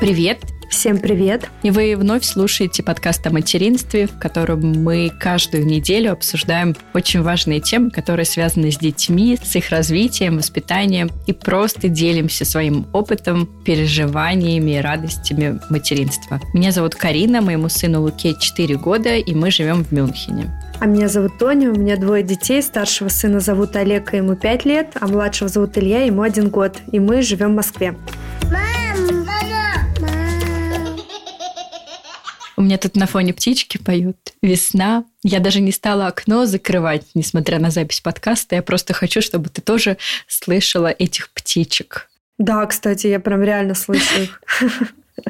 Привет! Всем привет! И вы вновь слушаете подкаст о материнстве, в котором мы каждую неделю обсуждаем очень важные темы, которые связаны с детьми, с их развитием, воспитанием и просто делимся своим опытом, переживаниями и радостями материнства. Меня зовут Карина, моему сыну Луке 4 года, и мы живем в Мюнхене. А меня зовут Тоня, у меня двое детей. Старшего сына зовут Олег, ему 5 лет, а младшего зовут Илья, ему 1 год. И мы живем в Москве. У меня тут на фоне птички поют. Весна. Я даже не стала окно закрывать, несмотря на запись подкаста. Я просто хочу, чтобы ты тоже слышала этих птичек. Да, кстати, я прям реально слышу их.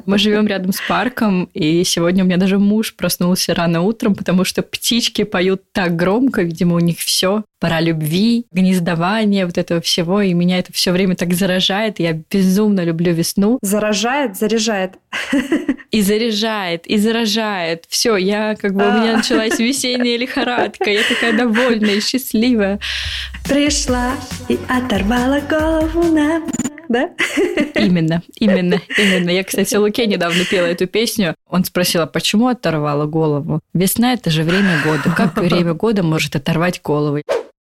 Мы живем рядом с парком, и сегодня у меня даже муж проснулся рано утром, потому что птички поют так громко, видимо, у них все. Пора любви, гнездования, вот этого всего, и меня это все время так заражает. Я безумно люблю весну. Заражает, заряжает. И заряжает, и заражает. Все, я как бы у меня а. началась весенняя лихорадка. Я такая довольная и счастливая. Пришла и оторвала голову на да? Именно, именно, именно. Я, кстати, Луке недавно пела эту песню. Он спросил, а почему оторвала голову? Весна – это же время года. Как время года может оторвать голову?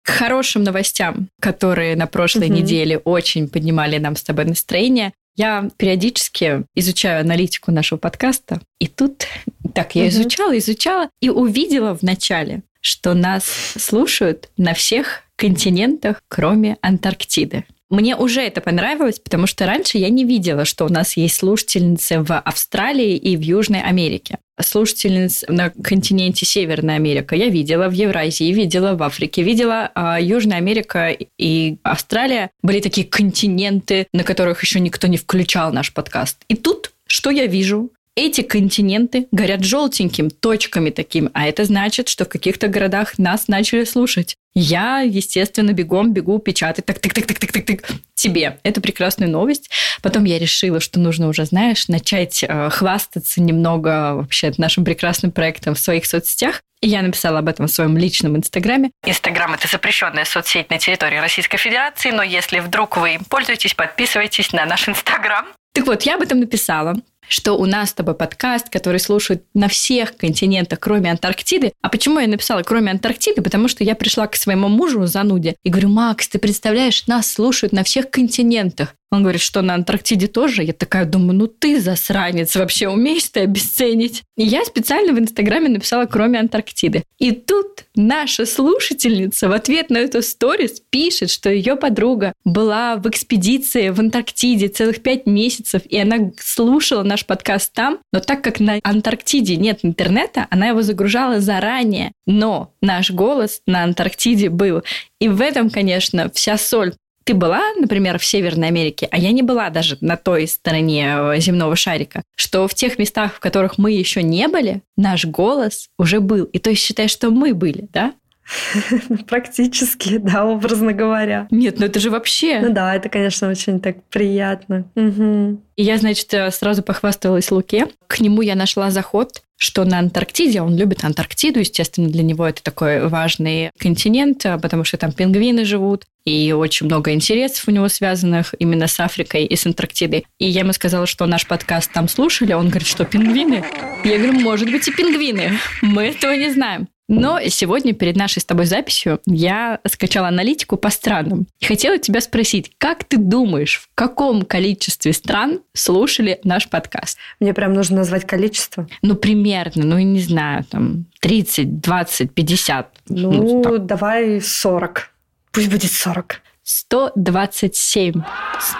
К хорошим новостям, которые на прошлой угу. неделе очень поднимали нам с тобой настроение, я периодически изучаю аналитику нашего подкаста, и тут так я изучала, изучала и увидела в начале, что нас слушают на всех континентах, кроме Антарктиды. Мне уже это понравилось, потому что раньше я не видела, что у нас есть слушательницы в Австралии и в Южной Америке. Слушательниц на континенте Северная Америка я видела, в Евразии видела, в Африке видела. А Южная Америка и Австралия были такие континенты, на которых еще никто не включал наш подкаст. И тут что я вижу? Эти континенты горят желтеньким, точками таким, а это значит, что в каких-то городах нас начали слушать. Я, естественно, бегом бегу печатать так так так так так так так тебе эту прекрасную новость. Потом я решила, что нужно уже, знаешь, начать э, хвастаться немного вообще нашим прекрасным проектом в своих соцсетях. И я написала об этом в своем личном инстаграме. Инстаграм – это запрещенная соцсеть на территории Российской Федерации, но если вдруг вы им пользуетесь, подписывайтесь на наш инстаграм. Так вот, я об этом написала что у нас с тобой подкаст, который слушают на всех континентах, кроме Антарктиды. А почему я написала кроме Антарктиды? Потому что я пришла к своему мужу зануде и говорю, Макс, ты представляешь, нас слушают на всех континентах. Он говорит, что на Антарктиде тоже. Я такая думаю, ну ты засранец, вообще умеешь ты обесценить? И я специально в Инстаграме написала «Кроме Антарктиды». И тут наша слушательница в ответ на эту сторис пишет, что ее подруга была в экспедиции в Антарктиде целых пять месяцев, и она слушала наш подкаст там, но так как на Антарктиде нет интернета, она его загружала заранее. Но наш голос на Антарктиде был. И в этом, конечно, вся соль ты была, например, в Северной Америке, а я не была даже на той стороне э, земного шарика, что в тех местах, в которых мы еще не были, наш голос уже был. И то есть считай, что мы были, да? Практически, да, образно говоря. Нет, ну это же вообще... Ну да, это, конечно, очень так приятно. Угу. И я, значит, э, сразу похвасталась Луке. К нему я нашла заход, что на Антарктиде, он любит Антарктиду, естественно, для него это такой важный континент, э, потому что там пингвины живут, и очень много интересов у него связанных именно с Африкой и с Антарктидой. И я ему сказала, что наш подкаст там слушали, он говорит, что пингвины? Я говорю, может быть и пингвины, мы этого не знаем. Но сегодня перед нашей с тобой записью я скачала аналитику по странам. И хотела тебя спросить, как ты думаешь, в каком количестве стран слушали наш подкаст? Мне прям нужно назвать количество. Ну, примерно, ну, не знаю, там 30, 20, 50. Ну, ну давай 40. Пусть будет 40. 127.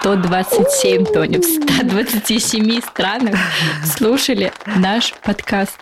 127, Тоня, в 127 странах слушали наш подкаст.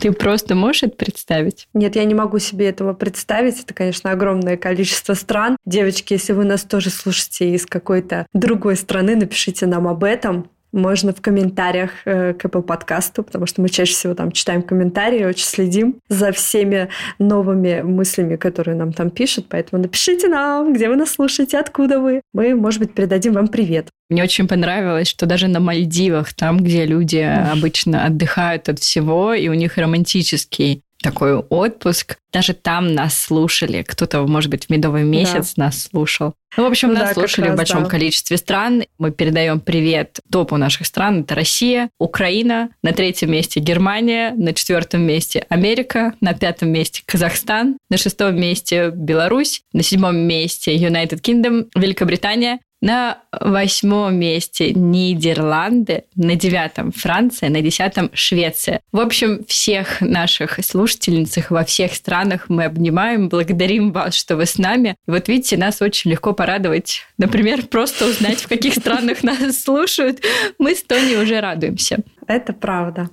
Ты просто можешь это представить? Нет, я не могу себе этого представить. Это, конечно, огромное количество стран. Девочки, если вы нас тоже слушаете из какой-то другой страны, напишите нам об этом можно в комментариях э, к Apple подкасту, потому что мы чаще всего там читаем комментарии, очень следим за всеми новыми мыслями, которые нам там пишут. Поэтому напишите нам, где вы нас слушаете, откуда вы. Мы, может быть, передадим вам привет. Мне очень понравилось, что даже на Мальдивах, там, где люди обычно отдыхают от всего, и у них романтический такой отпуск. Даже там нас слушали. Кто-то, может быть, в медовый месяц да. нас слушал. Ну, в общем, ну, нас да, слушали раз, в большом да. количестве стран. Мы передаем привет топу наших стран. Это Россия, Украина, на третьем месте Германия, на четвертом месте Америка, на пятом месте Казахстан, на шестом месте Беларусь, на седьмом месте United Kingdom, Великобритания, на восьмом месте Нидерланды, на девятом Франция, на десятом Швеция. В общем, всех наших слушательниц во всех странах мы обнимаем, благодарим вас, что вы с нами. И вот видите, нас очень легко порадовать. Например, просто узнать, в каких странах нас слушают. Мы с Тони уже радуемся. Это правда.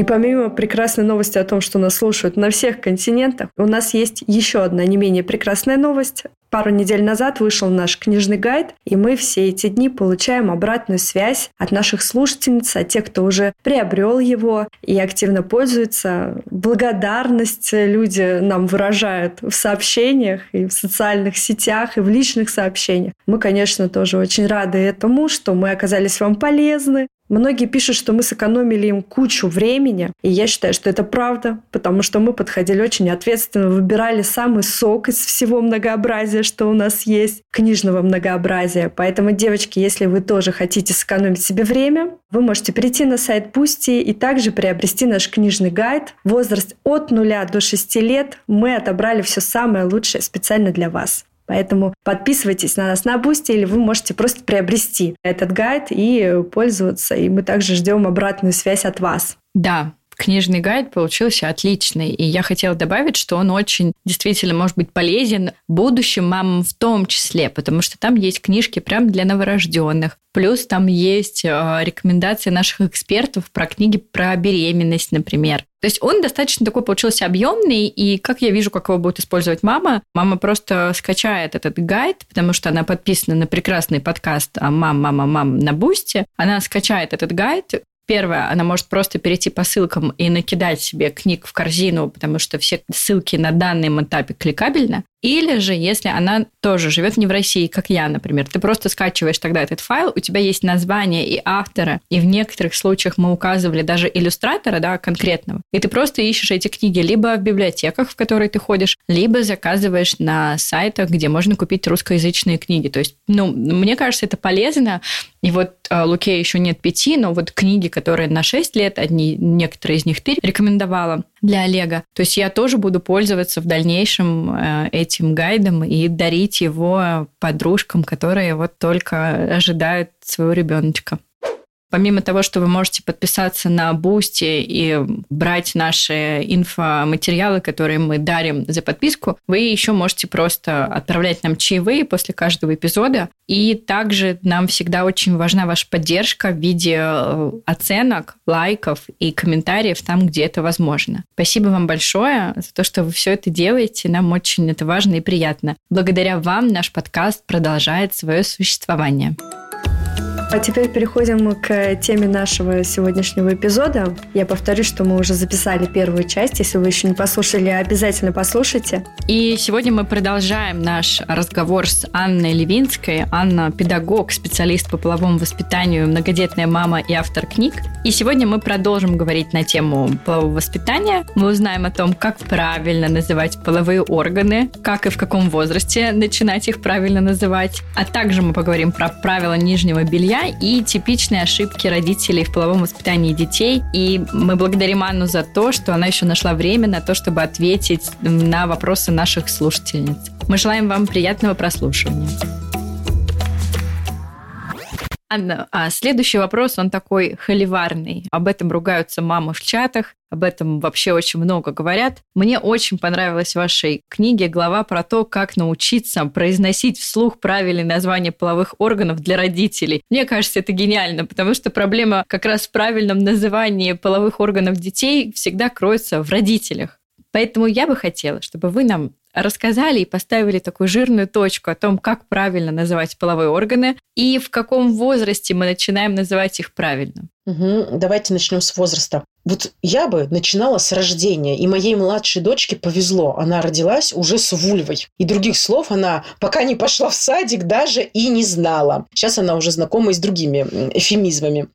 И помимо прекрасной новости о том, что нас слушают на всех континентах, у нас есть еще одна не менее прекрасная новость. Пару недель назад вышел наш книжный гайд, и мы все эти дни получаем обратную связь от наших слушательниц, от тех, кто уже приобрел его и активно пользуется. Благодарность люди нам выражают в сообщениях и в социальных сетях, и в личных сообщениях. Мы, конечно, тоже очень рады этому, что мы оказались вам полезны, Многие пишут, что мы сэкономили им кучу времени, и я считаю, что это правда, потому что мы подходили очень ответственно, выбирали самый сок из всего многообразия, что у нас есть, книжного многообразия. Поэтому, девочки, если вы тоже хотите сэкономить себе время, вы можете перейти на сайт Boosty и также приобрести наш книжный гайд. Возраст от 0 до 6 лет мы отобрали все самое лучшее специально для вас. Поэтому подписывайтесь на нас на Boosty, или вы можете просто приобрести этот гайд и пользоваться. И мы также ждем обратную связь от вас. Да, книжный гайд получился отличный. И я хотела добавить, что он очень действительно может быть полезен будущим мамам в том числе, потому что там есть книжки прям для новорожденных. Плюс там есть э, рекомендации наших экспертов про книги про беременность, например. То есть он достаточно такой получился объемный, и как я вижу, как его будет использовать мама, мама просто скачает этот гайд, потому что она подписана на прекрасный подкаст «Мам, мама, мам» на Бусте. Она скачает этот гайд, Первое, она может просто перейти по ссылкам и накидать себе книг в корзину, потому что все ссылки на данном этапе кликабельны. Или же, если она тоже живет не в России, как я, например, ты просто скачиваешь тогда этот файл, у тебя есть название и автора, и в некоторых случаях мы указывали даже иллюстратора, да, конкретного. И ты просто ищешь эти книги либо в библиотеках, в которые ты ходишь, либо заказываешь на сайтах, где можно купить русскоязычные книги. То есть, ну, мне кажется, это полезно. И вот э, Луке еще нет пяти, но вот книги, которые на 6 лет, одни, некоторые из них ты рекомендовала для Олега. То есть я тоже буду пользоваться в дальнейшем э, этим гайдом и дарить его подружкам, которые вот только ожидают своего ребеночка. Помимо того, что вы можете подписаться на Boosty и брать наши инфоматериалы, которые мы дарим за подписку, вы еще можете просто отправлять нам чаевые после каждого эпизода. И также нам всегда очень важна ваша поддержка в виде э, оценок, лайков и комментариев там, где это возможно. Спасибо вам большое за то, что вы все это делаете. Нам очень это важно и приятно. Благодаря вам наш подкаст продолжает свое существование. А теперь переходим к теме нашего сегодняшнего эпизода. Я повторю, что мы уже записали первую часть. Если вы еще не послушали, обязательно послушайте. И сегодня мы продолжаем наш разговор с Анной Левинской. Анна – педагог, специалист по половому воспитанию, многодетная мама и автор книг. И сегодня мы продолжим говорить на тему полового воспитания. Мы узнаем о том, как правильно называть половые органы, как и в каком возрасте начинать их правильно называть. А также мы поговорим про правила нижнего белья и типичные ошибки родителей в половом воспитании детей. И мы благодарим Анну за то, что она еще нашла время на то, чтобы ответить на вопросы наших слушательниц. Мы желаем вам приятного прослушивания. Анна, а следующий вопрос, он такой холиварный. Об этом ругаются мамы в чатах, об этом вообще очень много говорят. Мне очень понравилась в вашей книге глава про то, как научиться произносить вслух правильные названия половых органов для родителей. Мне кажется, это гениально, потому что проблема как раз в правильном назывании половых органов детей всегда кроется в родителях. Поэтому я бы хотела, чтобы вы нам рассказали и поставили такую жирную точку о том, как правильно называть половые органы и в каком возрасте мы начинаем называть их правильно. Угу. Давайте начнем с возраста. Вот я бы начинала с рождения, и моей младшей дочке повезло. Она родилась уже с вульвой. И других слов она, пока не пошла в садик, даже и не знала. Сейчас она уже знакома и с другими эфемизмами.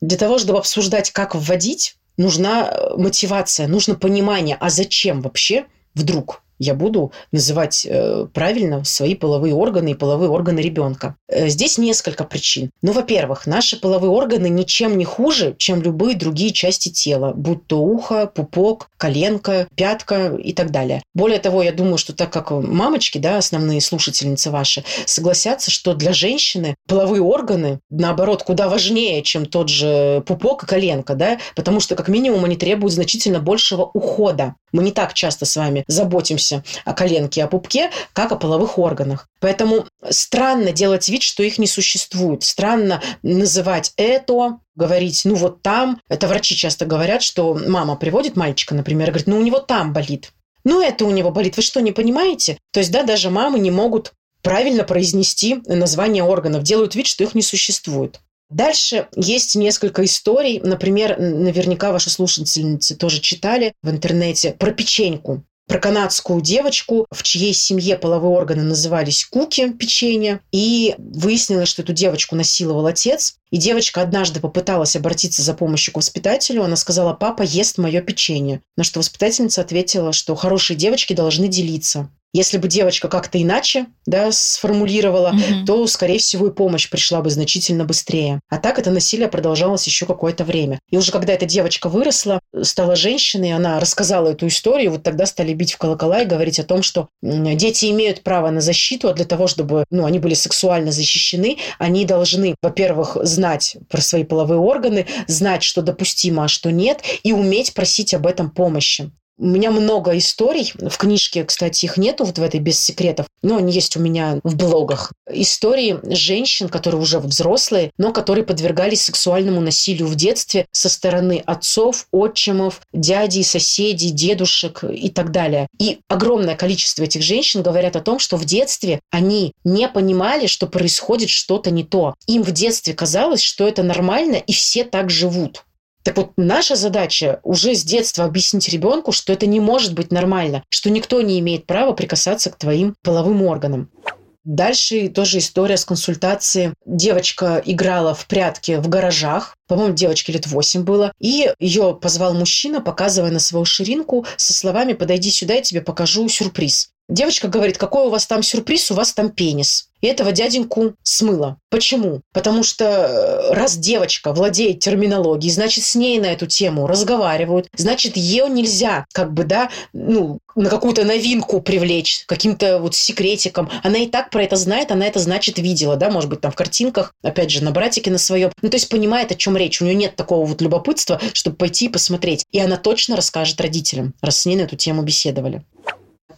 Для того, чтобы обсуждать, как вводить, нужна мотивация, нужно понимание, а зачем вообще вдруг я буду называть э, правильно свои половые органы и половые органы ребенка. Э, здесь несколько причин. Ну, во-первых, наши половые органы ничем не хуже, чем любые другие части тела, будь то ухо, пупок, коленка, пятка и так далее. Более того, я думаю, что так как мамочки, да, основные слушательницы ваши, согласятся, что для женщины половые органы, наоборот, куда важнее, чем тот же пупок и коленка, да, потому что, как минимум, они требуют значительно большего ухода. Мы не так часто с вами заботимся о коленке, о пупке, как о половых органах. Поэтому странно делать вид, что их не существует. Странно называть это, говорить, ну вот там. Это врачи часто говорят, что мама приводит мальчика, например, и говорит, ну у него там болит. Ну это у него болит. Вы что, не понимаете? То есть, да, даже мамы не могут правильно произнести название органов, делают вид, что их не существует. Дальше есть несколько историй. Например, наверняка ваши слушательницы тоже читали в интернете про печеньку про канадскую девочку, в чьей семье половые органы назывались куки печенья. И выяснилось, что эту девочку насиловал отец. И девочка однажды попыталась обратиться за помощью к воспитателю. Она сказала, папа ест мое печенье. На что воспитательница ответила, что хорошие девочки должны делиться. Если бы девочка как-то иначе да, сформулировала, угу. то, скорее всего, и помощь пришла бы значительно быстрее. А так это насилие продолжалось еще какое-то время. И уже когда эта девочка выросла, стала женщиной, она рассказала эту историю, вот тогда стали бить в колокола и говорить о том, что дети имеют право на защиту, а для того, чтобы ну, они были сексуально защищены, они должны, во-первых, знать про свои половые органы, знать, что допустимо, а что нет, и уметь просить об этом помощи. У меня много историй. В книжке, кстати, их нету вот в этой без секретов, но они есть у меня в блогах. Истории женщин, которые уже взрослые, но которые подвергались сексуальному насилию в детстве со стороны отцов, отчимов, дядей, соседей, дедушек и так далее. И огромное количество этих женщин говорят о том, что в детстве они не понимали, что происходит что-то не то. Им в детстве казалось, что это нормально, и все так живут. Так вот, наша задача уже с детства объяснить ребенку, что это не может быть нормально, что никто не имеет права прикасаться к твоим половым органам. Дальше тоже история с консультацией. Девочка играла в прятки в гаражах. По-моему, девочке лет 8 было. И ее позвал мужчина, показывая на свою ширинку со словами «Подойди сюда, я тебе покажу сюрприз». Девочка говорит, какой у вас там сюрприз, у вас там пенис. И этого дяденьку смыло. Почему? Потому что э, раз девочка владеет терминологией, значит, с ней на эту тему разговаривают, значит, ее нельзя как бы, да, ну, на какую-то новинку привлечь, каким-то вот секретиком. Она и так про это знает, она это, значит, видела, да, может быть, там в картинках, опять же, на братике на своем. Ну, то есть понимает, о чем речь. У нее нет такого вот любопытства, чтобы пойти и посмотреть. И она точно расскажет родителям, раз с ней на эту тему беседовали.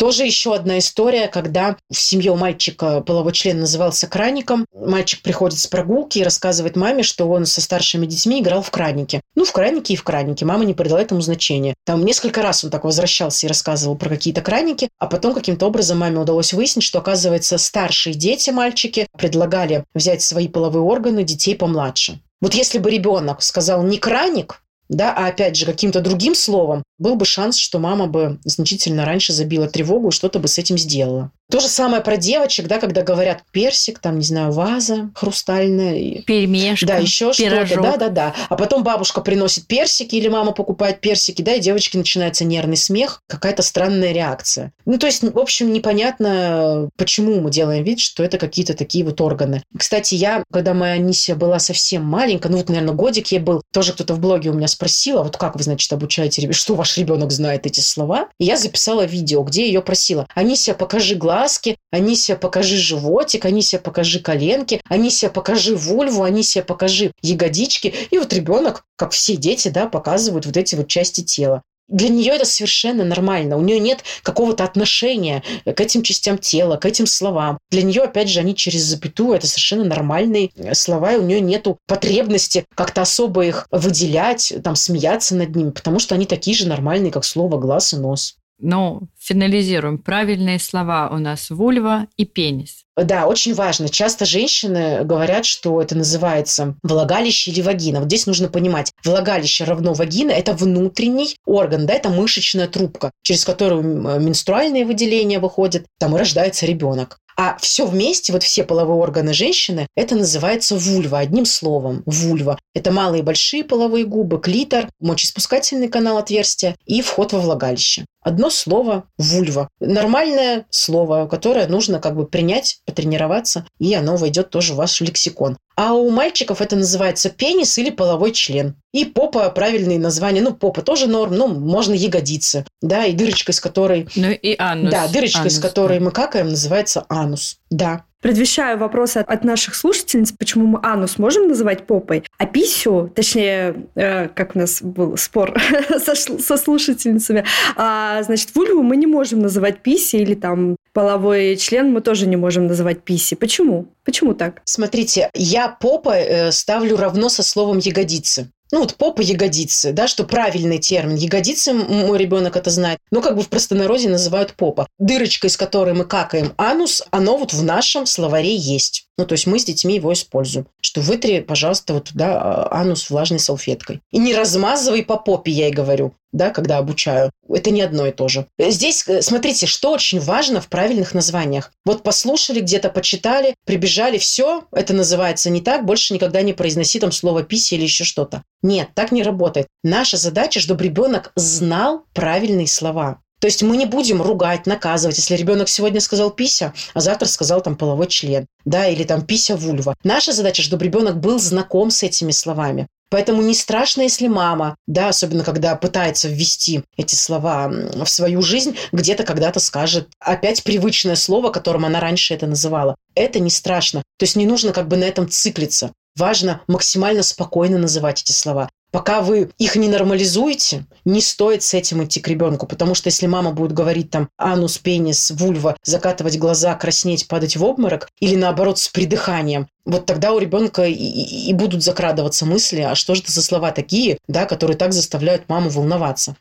Тоже еще одна история, когда в семье у мальчика половой член назывался краником. Мальчик приходит с прогулки и рассказывает маме, что он со старшими детьми играл в краники. Ну, в краники и в краники. Мама не придала этому значения. Там несколько раз он так возвращался и рассказывал про какие-то краники, а потом каким-то образом маме удалось выяснить, что, оказывается, старшие дети, мальчики, предлагали взять свои половые органы детей помладше. Вот если бы ребенок сказал не краник, да, а опять же каким-то другим словом, был бы шанс, что мама бы значительно раньше забила тревогу и что-то бы с этим сделала. То же самое про девочек, да, когда говорят персик, там, не знаю, ваза хрустальная. Пельмешка, Да, еще что-то, да-да-да. А потом бабушка приносит персики или мама покупает персики, да, и девочки начинается нервный смех, какая-то странная реакция. Ну, то есть, в общем, непонятно, почему мы делаем вид, что это какие-то такие вот органы. Кстати, я, когда моя Анисия была совсем маленькая, ну, вот, наверное, годик ей был, тоже кто-то в блоге у меня спросил, а вот как вы, значит, обучаете ребенка, что ваш ребенок знает эти слова? И я записала видео, где ее просила, Анисия, покажи глаз глазки, Анисия, покажи животик, Анисия, покажи коленки, Анисия, покажи вульву, Анисия, покажи ягодички. И вот ребенок, как все дети, да, показывают вот эти вот части тела. Для нее это совершенно нормально. У нее нет какого-то отношения к этим частям тела, к этим словам. Для нее, опять же, они через запятую. Это совершенно нормальные слова, и у нее нет потребности как-то особо их выделять, там, смеяться над ними, потому что они такие же нормальные, как слово глаз и нос. Но финализируем. Правильные слова у нас вульва и пенис. Да, очень важно. Часто женщины говорят, что это называется влагалище или вагина. Вот здесь нужно понимать, влагалище равно вагина – это внутренний орган, да, это мышечная трубка, через которую менструальные выделения выходят, там и рождается ребенок. А все вместе, вот все половые органы женщины, это называется вульва, одним словом, вульва. Это малые и большие половые губы, клитор, мочеиспускательный канал отверстия и вход во влагалище. Одно слово – вульва. Нормальное слово, которое нужно как бы принять, потренироваться, и оно войдет тоже в ваш лексикон. А у мальчиков это называется пенис или половой член. И попа правильные названия. Ну, попа тоже норм, ну, можно ягодицы, да, и дырочка, из которой... Ну и анус. Да, дырочка, анус, из которой да. мы какаем, называется анус. Да. Предвещаю вопросы от, от наших слушательниц, почему мы анус можем называть попой, а писю, точнее, э, как у нас был спор со, со слушательницами, а, значит, вульву мы не можем называть писи или там половой член мы тоже не можем называть писи. Почему? Почему так? Смотрите, я попа э, ставлю равно со словом ягодицы ну вот попа ягодицы, да, что правильный термин. Ягодицы, мой ребенок это знает, но как бы в простонародье называют попа. Дырочка, из которой мы какаем анус, оно вот в нашем словаре есть. Ну, то есть мы с детьми его используем. Что вытри, пожалуйста, вот туда а, анус влажной салфеткой. И не размазывай по попе, я и говорю, да, когда обучаю. Это не одно и то же. Здесь, э, смотрите, что очень важно в правильных названиях. Вот послушали, где-то почитали, прибежали, все, это называется не так, больше никогда не произноси там слово писи или еще что-то. Нет, так не работает. Наша задача, чтобы ребенок знал правильные слова. То есть мы не будем ругать, наказывать, если ребенок сегодня сказал пися, а завтра сказал там половой член, да, или там пися вульва. Наша задача, чтобы ребенок был знаком с этими словами. Поэтому не страшно, если мама, да, особенно когда пытается ввести эти слова в свою жизнь, где-то когда-то скажет опять привычное слово, которым она раньше это называла. Это не страшно. То есть не нужно как бы на этом циклиться. Важно максимально спокойно называть эти слова. Пока вы их не нормализуете, не стоит с этим идти к ребенку, потому что если мама будет говорить там анус, пенис, вульва, закатывать глаза, краснеть, падать в обморок, или наоборот с придыханием, вот тогда у ребенка и, и, будут закрадываться мысли, а что же это за слова такие, да, которые так заставляют маму волноваться.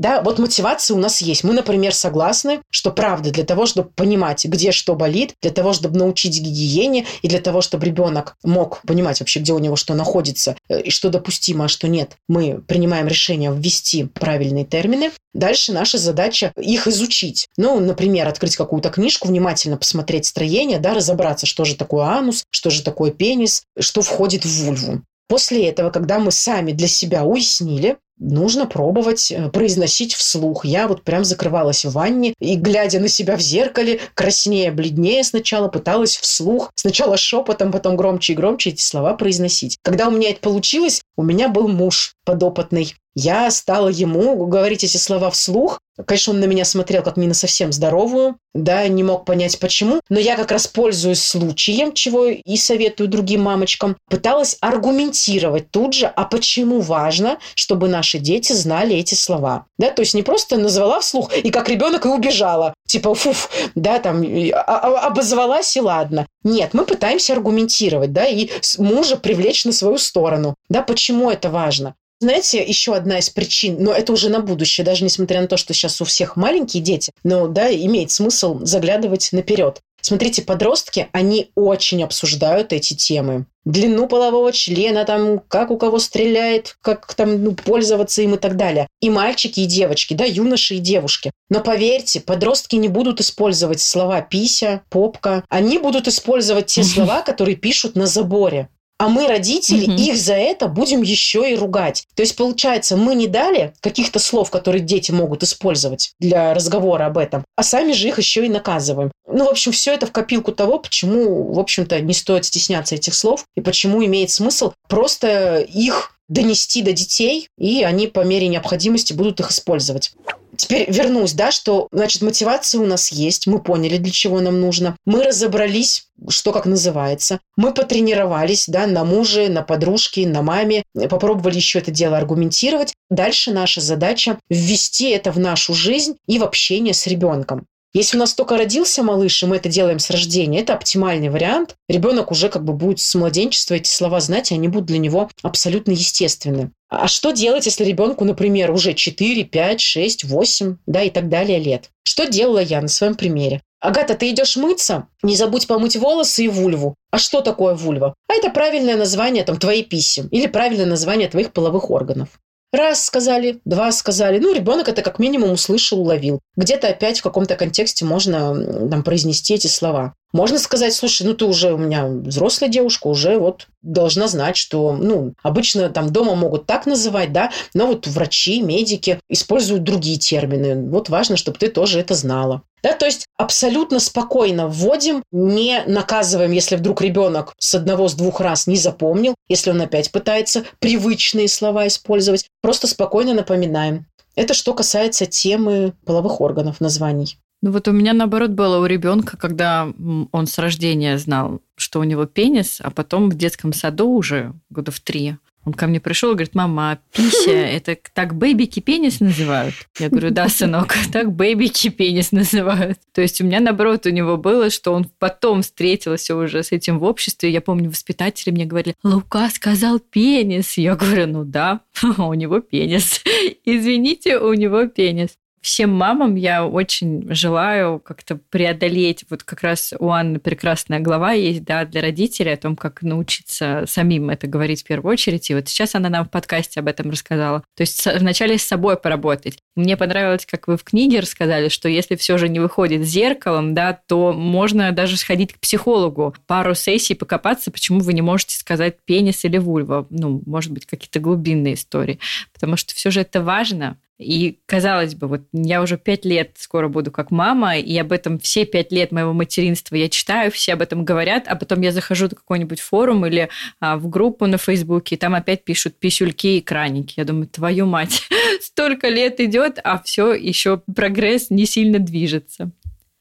Да, вот мотивация у нас есть. Мы, например, согласны, что правда, для того, чтобы понимать, где что болит, для того, чтобы научить гигиене, и для того, чтобы ребенок мог понимать вообще, где у него что находится, э, и что допустимо, а что нет, мы принимаем решение ввести правильные термины. Дальше наша задача их изучить. Ну, например, открыть какую-то книжку, внимательно посмотреть строение, да, разобраться, что же такое анус, что же такое пенис, что входит в вульву. После этого, когда мы сами для себя уяснили, нужно пробовать э, произносить вслух. Я вот прям закрывалась в ванне и, глядя на себя в зеркале, краснее, бледнее сначала, пыталась вслух, сначала шепотом, потом громче и громче эти слова произносить. Когда у меня это получилось, у меня был муж подопытный. Я стала ему говорить эти слова вслух. Конечно, он на меня смотрел как не на совсем здоровую, да, не мог понять почему. Но я как раз пользуюсь случаем, чего и советую другим мамочкам, пыталась аргументировать тут же, а почему важно, чтобы наши дети знали эти слова. Да, то есть не просто назвала вслух и как ребенок и убежала. Типа, фуф, да, там, а, а, обозвалась и ладно. Нет, мы пытаемся аргументировать, да, и мужа привлечь на свою сторону. Да, почему это важно? Знаете, еще одна из причин, но это уже на будущее, даже несмотря на то, что сейчас у всех маленькие дети, но да, имеет смысл заглядывать наперед. Смотрите, подростки, они очень обсуждают эти темы. Длину полового члена, там, как у кого стреляет, как там ну, пользоваться им и так далее. И мальчики, и девочки, да, юноши и девушки. Но поверьте, подростки не будут использовать слова пися, попка. Они будут использовать те слова, которые пишут на заборе а мы, родители, угу. их за это будем еще и ругать. То есть, получается, мы не дали каких-то слов, которые дети могут использовать для разговора об этом, а сами же их еще и наказываем. Ну, в общем, все это в копилку того, почему, в общем-то, не стоит стесняться этих слов и почему имеет смысл просто их донести до детей, и они по мере необходимости будут их использовать. Теперь вернусь, да, что, значит, мотивация у нас есть, мы поняли, для чего нам нужно. Мы разобрались, что как называется. Мы потренировались, да, на муже, на подружке, на маме. Попробовали еще это дело аргументировать. Дальше наша задача ввести это в нашу жизнь и в общение с ребенком. Если у нас только родился малыш, и мы это делаем с рождения, это оптимальный вариант. Ребенок уже как бы будет с младенчества эти слова знать, и они будут для него абсолютно естественны. А что делать, если ребенку, например, уже 4, 5, 6, 8, да, и так далее лет? Что делала я на своем примере? Агата, ты идешь мыться? Не забудь помыть волосы и вульву. А что такое вульва? А это правильное название там твоей писи или правильное название твоих половых органов. Раз сказали, два сказали. Ну, ребенок это как минимум услышал, уловил. Где-то опять в каком-то контексте можно там произнести эти слова. Можно сказать, слушай, ну ты уже у меня взрослая девушка, уже вот должна знать, что, ну, обычно там дома могут так называть, да, но вот врачи, медики используют другие термины. Вот важно, чтобы ты тоже это знала. Да, то есть абсолютно спокойно вводим, не наказываем, если вдруг ребенок с одного, с двух раз не запомнил, если он опять пытается привычные слова использовать, просто спокойно напоминаем. Это что касается темы половых органов, названий. Ну вот у меня наоборот было у ребенка, когда он с рождения знал, что у него пенис, а потом в детском саду уже года в три он ко мне пришел и говорит, мама, а пися, это так бэбики пенис называют? Я говорю, да, сынок, так бэбики пенис называют. То есть у меня, наоборот, у него было, что он потом встретился уже с этим в обществе. Я помню, воспитатели мне говорили, Лука сказал пенис. Я говорю, ну да, у него пенис. Извините, у него пенис всем мамам я очень желаю как-то преодолеть, вот как раз у Анны прекрасная глава есть, да, для родителей о том, как научиться самим это говорить в первую очередь. И вот сейчас она нам в подкасте об этом рассказала. То есть вначале с собой поработать. Мне понравилось, как вы в книге рассказали, что если все же не выходит зеркалом, да, то можно даже сходить к психологу, пару сессий покопаться, почему вы не можете сказать пенис или вульва. Ну, может быть, какие-то глубинные истории. Потому что все же это важно. И, казалось бы, вот я уже пять лет скоро буду как мама, и об этом все пять лет моего материнства я читаю, все об этом говорят, а потом я захожу на какой-нибудь форум или а, в группу на Фейсбуке, и там опять пишут писюльки и краники. Я думаю, твою мать, столько лет идет, а все еще прогресс не сильно движется.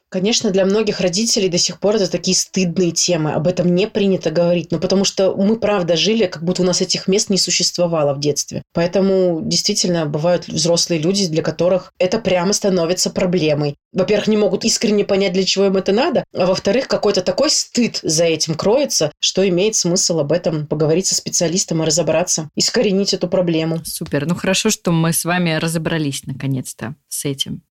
Конечно, для многих родителей до сих пор это такие стыдные темы. Об этом не принято говорить. Ну, потому что мы, правда, жили, как будто у нас этих мест не существовало в детстве. Поэтому действительно бывают взрослые люди, для которых это прямо становится проблемой. Во-первых, не могут искренне понять, для чего им это надо. А во-вторых, какой-то такой стыд за этим кроется, что имеет смысл об этом поговорить со специалистом и разобраться, искоренить эту проблему. Супер. Ну, хорошо, что мы с вами разобрались наконец-то с этим.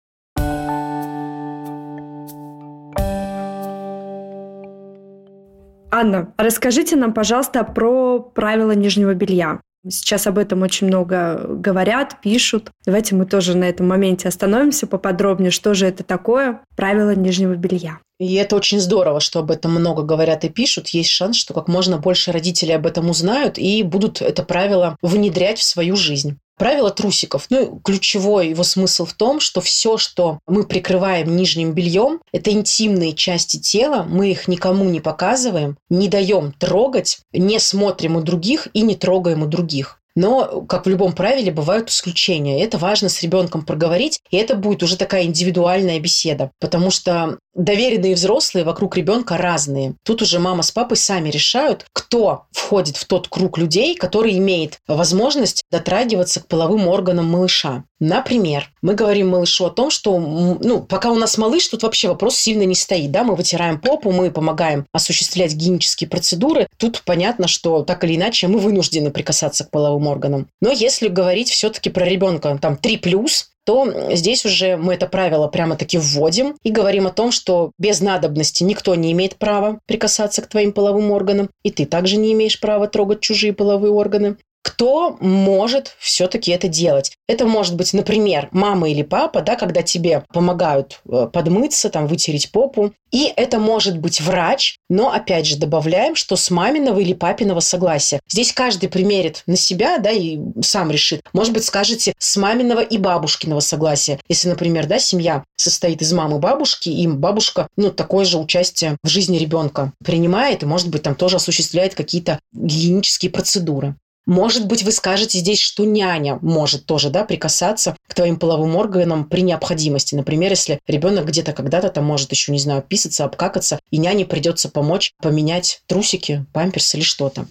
Анна, расскажите нам, пожалуйста, про правила нижнего белья. Сейчас об этом очень много говорят, пишут. Давайте мы тоже на этом моменте остановимся поподробнее, что же это такое правило нижнего белья. И это очень здорово, что об этом много говорят и пишут. Есть шанс, что как можно больше родителей об этом узнают и будут это правило внедрять в свою жизнь. Правило трусиков. Ну, ключевой его смысл в том, что все, что мы прикрываем нижним бельем, это интимные части тела, мы их никому не показываем, не даем трогать, не смотрим у других и не трогаем у других. Но, как в любом правиле, бывают исключения. Это важно с ребенком проговорить, и это будет уже такая индивидуальная беседа, потому что доверенные взрослые вокруг ребенка разные. Тут уже мама с папой сами решают, кто входит в тот круг людей, который имеет возможность дотрагиваться к половым органам малыша. Например, мы говорим малышу о том, что ну, пока у нас малыш, тут вообще вопрос сильно не стоит. Да? Мы вытираем попу, мы помогаем осуществлять гигиенические процедуры. Тут понятно, что так или иначе мы вынуждены прикасаться к половым органам. Но если говорить все-таки про ребенка там 3+, то здесь уже мы это правило прямо-таки вводим и говорим о том, что без надобности никто не имеет права прикасаться к твоим половым органам, и ты также не имеешь права трогать чужие половые органы кто может все-таки это делать. Это может быть, например, мама или папа, да, когда тебе помогают э, подмыться, там, вытереть попу. И это может быть врач, но, опять же, добавляем, что с маминого или папиного согласия. Здесь каждый примерит на себя, да, и сам решит. Может быть, скажете с маминого и бабушкиного согласия. Если, например, да, семья состоит из мамы и бабушки, и бабушка, ну, такое же участие в жизни ребенка принимает, и, может быть, там тоже осуществляет какие-то гигиенические процедуры. Может быть, вы скажете здесь, что няня может тоже да, прикасаться к твоим половым органам при необходимости. Например, если ребенок где-то когда-то там может еще, не знаю, писаться, обкакаться, и няне придется помочь поменять трусики, памперс или что-то.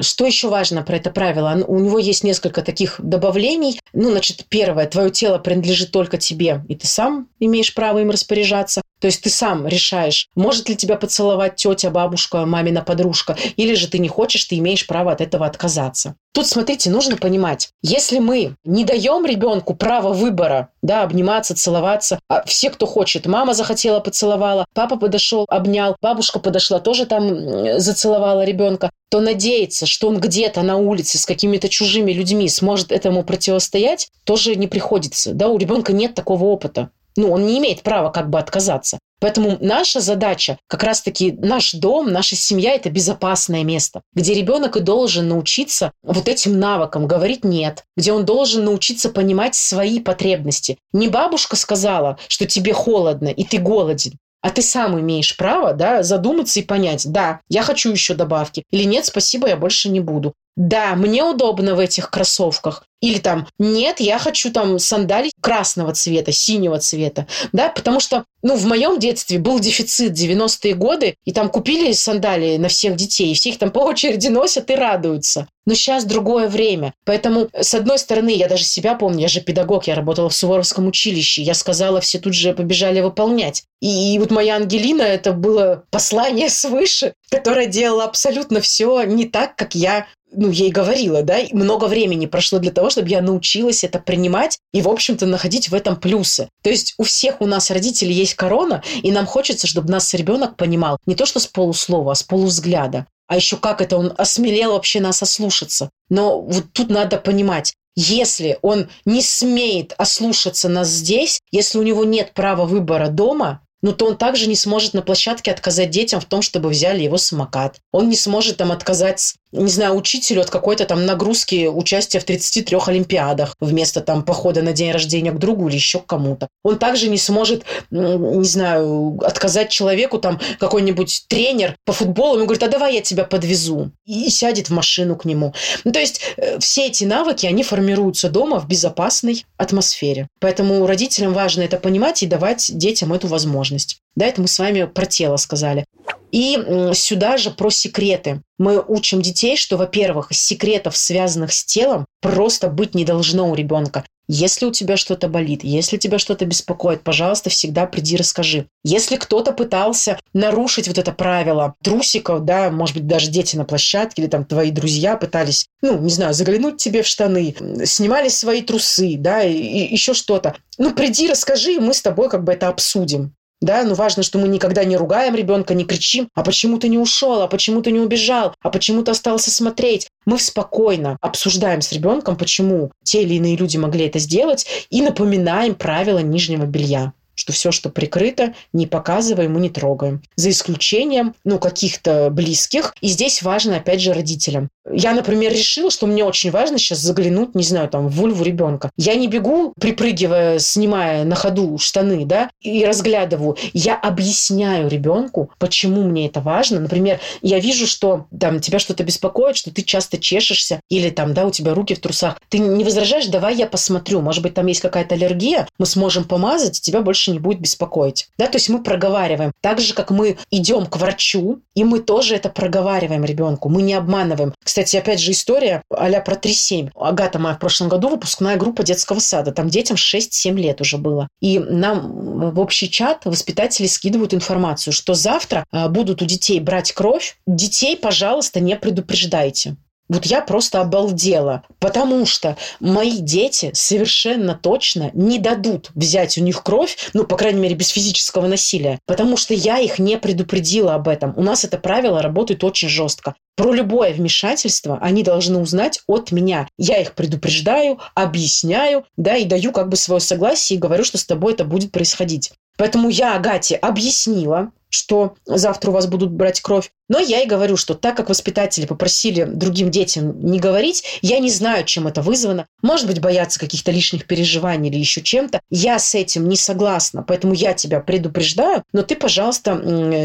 Что еще важно про это правило? У него есть несколько таких добавлений. Ну, значит, первое, твое тело принадлежит только тебе, и ты сам имеешь право им распоряжаться. То есть ты сам решаешь, может ли тебя поцеловать тетя, бабушка, мамина подружка, или же ты не хочешь, ты имеешь право от этого отказаться. Тут, смотрите, нужно понимать, если мы не даем ребенку право выбора, да, обниматься, целоваться, а все, кто хочет, мама захотела, поцеловала, папа подошел, обнял, бабушка подошла, тоже там зацеловала ребенка, то надеяться, что он где-то на улице с какими-то чужими людьми сможет этому противостоять, тоже не приходится. Да, у ребенка нет такого опыта. Ну, он не имеет права как бы отказаться. Поэтому наша задача, как раз-таки наш дом, наша семья – это безопасное место, где ребенок и должен научиться вот этим навыкам говорить «нет», где он должен научиться понимать свои потребности. Не бабушка сказала, что тебе холодно и ты голоден, а ты сам имеешь право да, задуматься и понять, да, я хочу еще добавки, или нет, спасибо, я больше не буду. Да, мне удобно в этих кроссовках, или там, нет, я хочу там сандалий красного цвета, синего цвета. Да, потому что, ну, в моем детстве был дефицит 90-е годы, и там купили сандалии на всех детей, и все их там по очереди носят и радуются. Но сейчас другое время. Поэтому, с одной стороны, я даже себя помню, я же педагог, я работала в Суворовском училище, я сказала, все тут же побежали выполнять. И, и вот моя Ангелина, это было послание свыше, которое делала абсолютно все не так, как я ну, ей говорила, да, и много времени прошло для того, чтобы я научилась это принимать и, в общем-то, находить в этом плюсы. То есть у всех у нас родителей есть корона, и нам хочется, чтобы нас ребенок понимал не то, что с полуслова, а с полувзгляда. А еще как это он осмелел вообще нас ослушаться. Но вот тут надо понимать, если он не смеет ослушаться нас здесь, если у него нет права выбора дома, ну то он также не сможет на площадке отказать детям в том, чтобы взяли его самокат. Он не сможет там отказать не знаю, учителю от какой-то там нагрузки участия в 33 олимпиадах вместо там похода на день рождения к другу или еще к кому-то. Он также не сможет, не знаю, отказать человеку там какой-нибудь тренер по футболу, ему говорит, а давай я тебя подвезу. И сядет в машину к нему. Ну, то есть э, все эти навыки, они формируются дома в безопасной атмосфере. Поэтому родителям важно это понимать и давать детям эту возможность. Да, это мы с вами про тело сказали. И сюда же про секреты. Мы учим детей, что, во-первых, секретов, связанных с телом, просто быть не должно у ребенка. Если у тебя что-то болит, если тебя что-то беспокоит, пожалуйста, всегда приди расскажи. Если кто-то пытался нарушить вот это правило трусиков, да, может быть, даже дети на площадке или там твои друзья пытались, ну, не знаю, заглянуть тебе в штаны, снимали свои трусы, да, и, и еще что-то. Ну, приди, расскажи, и мы с тобой как бы это обсудим. Да, но важно, что мы никогда не ругаем ребенка, не кричим, а почему ты не ушел, а почему ты не убежал, а почему ты остался смотреть. Мы спокойно обсуждаем с ребенком, почему те или иные люди могли это сделать, и напоминаем правила нижнего белья что все, что прикрыто, не показываем и не трогаем. За исключением, ну, каких-то близких. И здесь важно, опять же, родителям. Я, например, решила, что мне очень важно сейчас заглянуть, не знаю, там, в вульву ребенка. Я не бегу, припрыгивая, снимая на ходу штаны, да, и разглядываю. Я объясняю ребенку, почему мне это важно. Например, я вижу, что там тебя что-то беспокоит, что ты часто чешешься, или там, да, у тебя руки в трусах. Ты не возражаешь, давай я посмотрю. Может быть, там есть какая-то аллергия, мы сможем помазать, тебя больше не будет беспокоить. Да, то есть мы проговариваем. Так же, как мы идем к врачу, и мы тоже это проговариваем ребенку. Мы не обманываем. Кстати, опять же, история а-ля про 3-7. Агата моя в прошлом году выпускная группа детского сада. Там детям 6-7 лет уже было. И нам в общий чат воспитатели скидывают информацию, что завтра а, будут у детей брать кровь. Детей, пожалуйста, не предупреждайте. Вот я просто обалдела, потому что мои дети совершенно точно не дадут взять у них кровь, ну, по крайней мере, без физического насилия, потому что я их не предупредила об этом. У нас это правило работает очень жестко. Про любое вмешательство они должны узнать от меня. Я их предупреждаю, объясняю, да, и даю как бы свое согласие и говорю, что с тобой это будет происходить. Поэтому я Агате объяснила, что завтра у вас будут брать кровь. Но я и говорю, что так как воспитатели попросили другим детям не говорить, я не знаю, чем это вызвано. Может быть, боятся каких-то лишних переживаний или еще чем-то. Я с этим не согласна, поэтому я тебя предупреждаю, но ты, пожалуйста,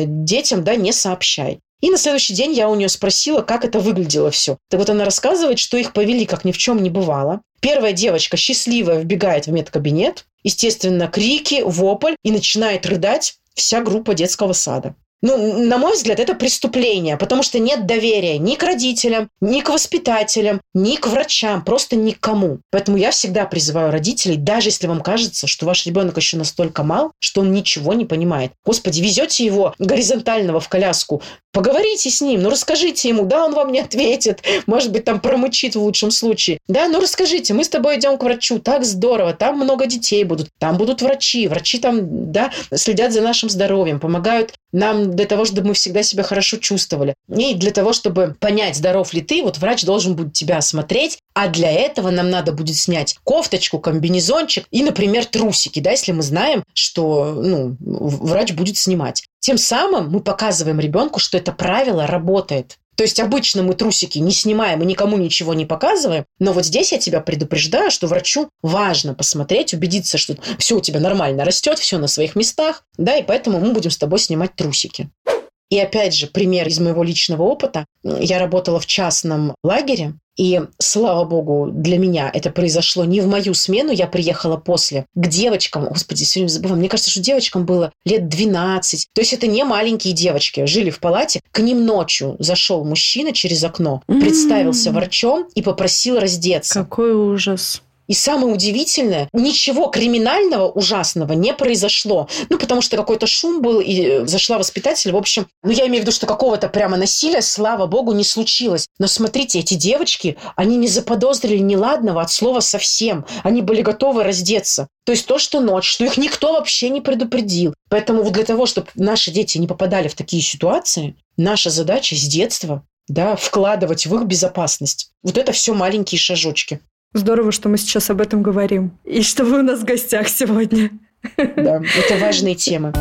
детям да, не сообщай. И на следующий день я у нее спросила, как это выглядело все. Так вот она рассказывает, что их повели, как ни в чем не бывало. Первая девочка счастливая вбегает в медкабинет, естественно, крики, вопль и начинает рыдать вся группа детского сада. Ну, на мой взгляд, это преступление, потому что нет доверия ни к родителям, ни к воспитателям, ни к врачам, просто никому. Поэтому я всегда призываю родителей, даже если вам кажется, что ваш ребенок еще настолько мал, что он ничего не понимает. Господи, везете его горизонтального в коляску, Поговорите с ним, ну расскажите ему, да, он вам не ответит, может быть, там промычит в лучшем случае. Да, ну расскажите, мы с тобой идем к врачу, так здорово, там много детей будут, там будут врачи, врачи там, да, следят за нашим здоровьем, помогают нам для того, чтобы мы всегда себя хорошо чувствовали. И для того, чтобы понять, здоров ли ты, вот врач должен будет тебя осмотреть, а для этого нам надо будет снять кофточку, комбинезончик и, например, трусики, да, если мы знаем, что ну, врач будет снимать. Тем самым мы показываем ребенку, что это правило работает. То есть обычно мы трусики не снимаем и никому ничего не показываем, но вот здесь я тебя предупреждаю, что врачу важно посмотреть, убедиться, что все у тебя нормально растет, все на своих местах, да, и поэтому мы будем с тобой снимать трусики. И опять же, пример из моего личного опыта. Я работала в частном лагере, и, слава богу, для меня это произошло не в мою смену, я приехала после, к девочкам, господи, время забываю, мне кажется, что девочкам было лет 12. То есть это не маленькие девочки, жили в палате. К ним ночью зашел мужчина через окно, представился врачом и попросил раздеться. Какой ужас. И самое удивительное, ничего криминального ужасного не произошло. Ну, потому что какой-то шум был, и зашла воспитатель. В общем, ну, я имею в виду, что какого-то прямо насилия, слава богу, не случилось. Но смотрите, эти девочки, они не заподозрили неладного от слова совсем. Они были готовы раздеться. То есть то, что ночь, что их никто вообще не предупредил. Поэтому вот для того, чтобы наши дети не попадали в такие ситуации, наша задача с детства да, вкладывать в их безопасность. Вот это все маленькие шажочки. Здорово, что мы сейчас об этом говорим. И что вы у нас в гостях сегодня. Да, это важные темы.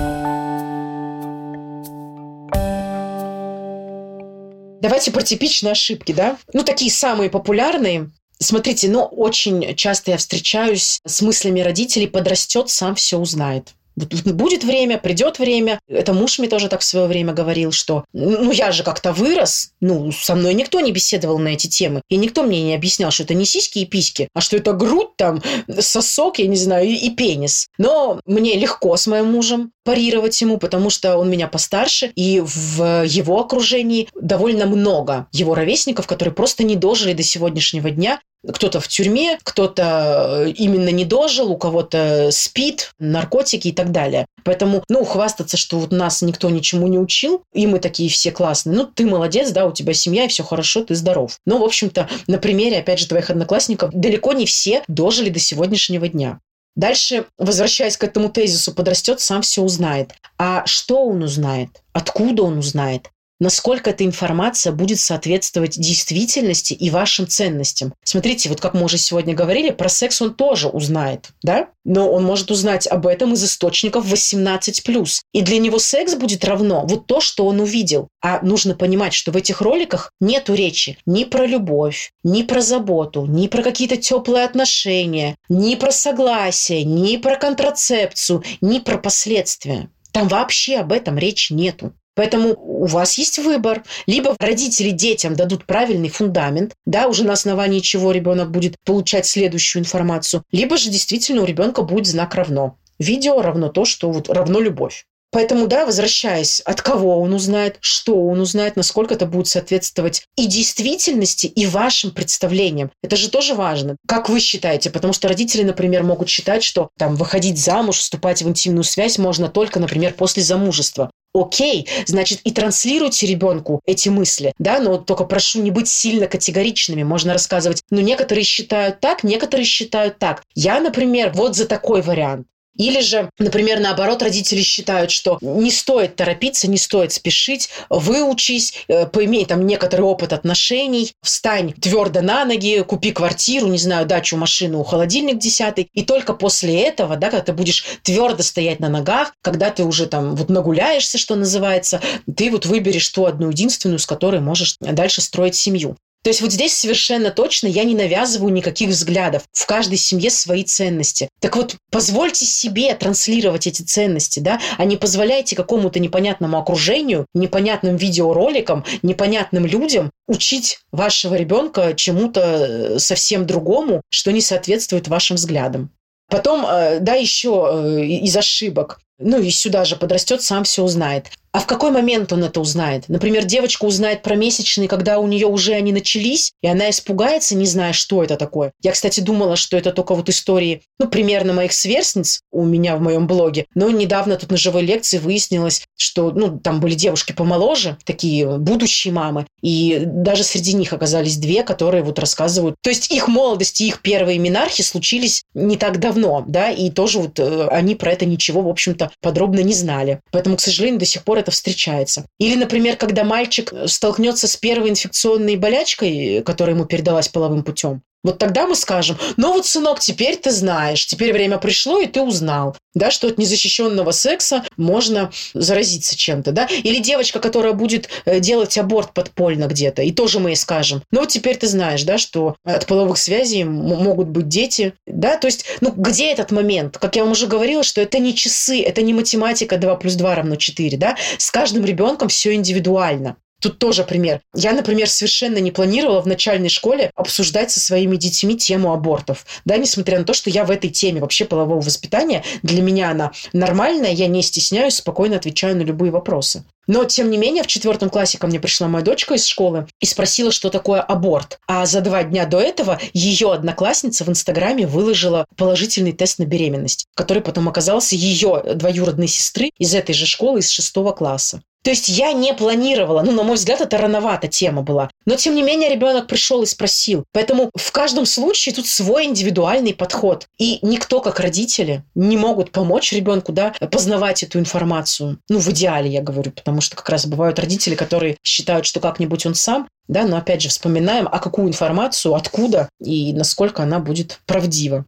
Давайте про типичные ошибки, да? Ну, такие самые популярные. Смотрите, ну, очень часто я встречаюсь с мыслями родителей, подрастет, сам все узнает. Будет время, придет время. Это муж мне тоже так в свое время говорил, что ну я же как-то вырос, ну со мной никто не беседовал на эти темы. И никто мне не объяснял, что это не сиськи и письки, а что это грудь там, сосок, я не знаю, и, и пенис. Но мне легко с моим мужем парировать ему, потому что он меня постарше, и в его окружении довольно много его ровесников, которые просто не дожили до сегодняшнего дня, кто-то в тюрьме, кто-то э, именно не дожил, у кого-то спит, наркотики и так далее. Поэтому, ну, хвастаться, что вот нас никто ничему не учил, и мы такие все классные. Ну, ты молодец, да, у тебя семья, и все хорошо, ты здоров. Но, в общем-то, на примере, опять же, твоих одноклассников, далеко не все дожили до сегодняшнего дня. Дальше, возвращаясь к этому тезису, подрастет, сам все узнает. А что он узнает? Откуда он узнает? Насколько эта информация будет соответствовать действительности и вашим ценностям. Смотрите, вот как мы уже сегодня говорили, про секс он тоже узнает, да? Но он может узнать об этом из источников 18+. И для него секс будет равно вот то, что он увидел. А нужно понимать, что в этих роликах нету речи ни про любовь, ни про заботу, ни про какие-то теплые отношения, ни про согласие, ни про контрацепцию, ни про последствия. Там вообще об этом речи нету. Поэтому у вас есть выбор. Либо родители детям дадут правильный фундамент, да, уже на основании чего ребенок будет получать следующую информацию, либо же действительно у ребенка будет знак равно. Видео равно то, что вот равно любовь. Поэтому, да, возвращаясь, от кого он узнает, что он узнает, насколько это будет соответствовать и действительности, и вашим представлениям. Это же тоже важно. Как вы считаете? Потому что родители, например, могут считать, что там выходить замуж, вступать в интимную связь можно только, например, после замужества окей, значит, и транслируйте ребенку эти мысли, да, но только прошу не быть сильно категоричными. Можно рассказывать, ну, некоторые считают так, некоторые считают так. Я, например, вот за такой вариант. Или же, например, наоборот, родители считают, что не стоит торопиться, не стоит спешить, выучись, э, поимей там некоторый опыт отношений, встань твердо на ноги, купи квартиру, не знаю, дачу, машину, холодильник десятый, и только после этого, да, когда ты будешь твердо стоять на ногах, когда ты уже там вот нагуляешься, что называется, ты вот выберешь ту одну единственную, с которой можешь дальше строить семью. То есть вот здесь совершенно точно я не навязываю никаких взглядов. В каждой семье свои ценности. Так вот, позвольте себе транслировать эти ценности, да, а не позволяйте какому-то непонятному окружению, непонятным видеороликам, непонятным людям учить вашего ребенка чему-то э, совсем другому, что не соответствует вашим взглядам. Потом, э, да, еще э, из ошибок. Ну и сюда же подрастет, сам все узнает. А в какой момент он это узнает? Например, девочка узнает про месячные, когда у нее уже они начались, и она испугается, не зная, что это такое. Я, кстати, думала, что это только вот истории, ну, примерно моих сверстниц у меня в моем блоге. Но недавно тут на живой лекции выяснилось, что, ну, там были девушки помоложе, такие будущие мамы, и даже среди них оказались две, которые вот рассказывают. То есть их молодость и их первые минархи случились не так давно, да, и тоже вот э, они про это ничего, в общем-то, подробно не знали. Поэтому, к сожалению, до сих пор это встречается. Или, например, когда мальчик столкнется с первой инфекционной болячкой, которая ему передалась половым путем, вот тогда мы скажем, ну вот, сынок, теперь ты знаешь, теперь время пришло, и ты узнал, да, что от незащищенного секса можно заразиться чем-то, да. Или девочка, которая будет э, делать аборт подпольно где-то, и тоже мы ей скажем, ну вот теперь ты знаешь, да, что от половых связей могут быть дети, да, то есть, ну где этот момент? Как я вам уже говорила, что это не часы, это не математика 2 плюс 2 равно 4, да, с каждым ребенком все индивидуально. Тут тоже пример. Я, например, совершенно не планировала в начальной школе обсуждать со своими детьми тему абортов. Да, несмотря на то, что я в этой теме вообще полового воспитания, для меня она нормальная, я не стесняюсь, спокойно отвечаю на любые вопросы. Но, тем не менее, в четвертом классе ко мне пришла моя дочка из школы и спросила, что такое аборт. А за два дня до этого ее одноклассница в Инстаграме выложила положительный тест на беременность, который потом оказался ее двоюродной сестры из этой же школы, из шестого класса. То есть я не планировала, ну, на мой взгляд, это рановато тема была. Но, тем не менее, ребенок пришел и спросил. Поэтому в каждом случае тут свой индивидуальный подход. И никто, как родители, не могут помочь ребенку, да, познавать эту информацию. Ну, в идеале, я говорю, потому что как раз бывают родители, которые считают, что как-нибудь он сам, да, но опять же вспоминаем, а какую информацию, откуда и насколько она будет правдива.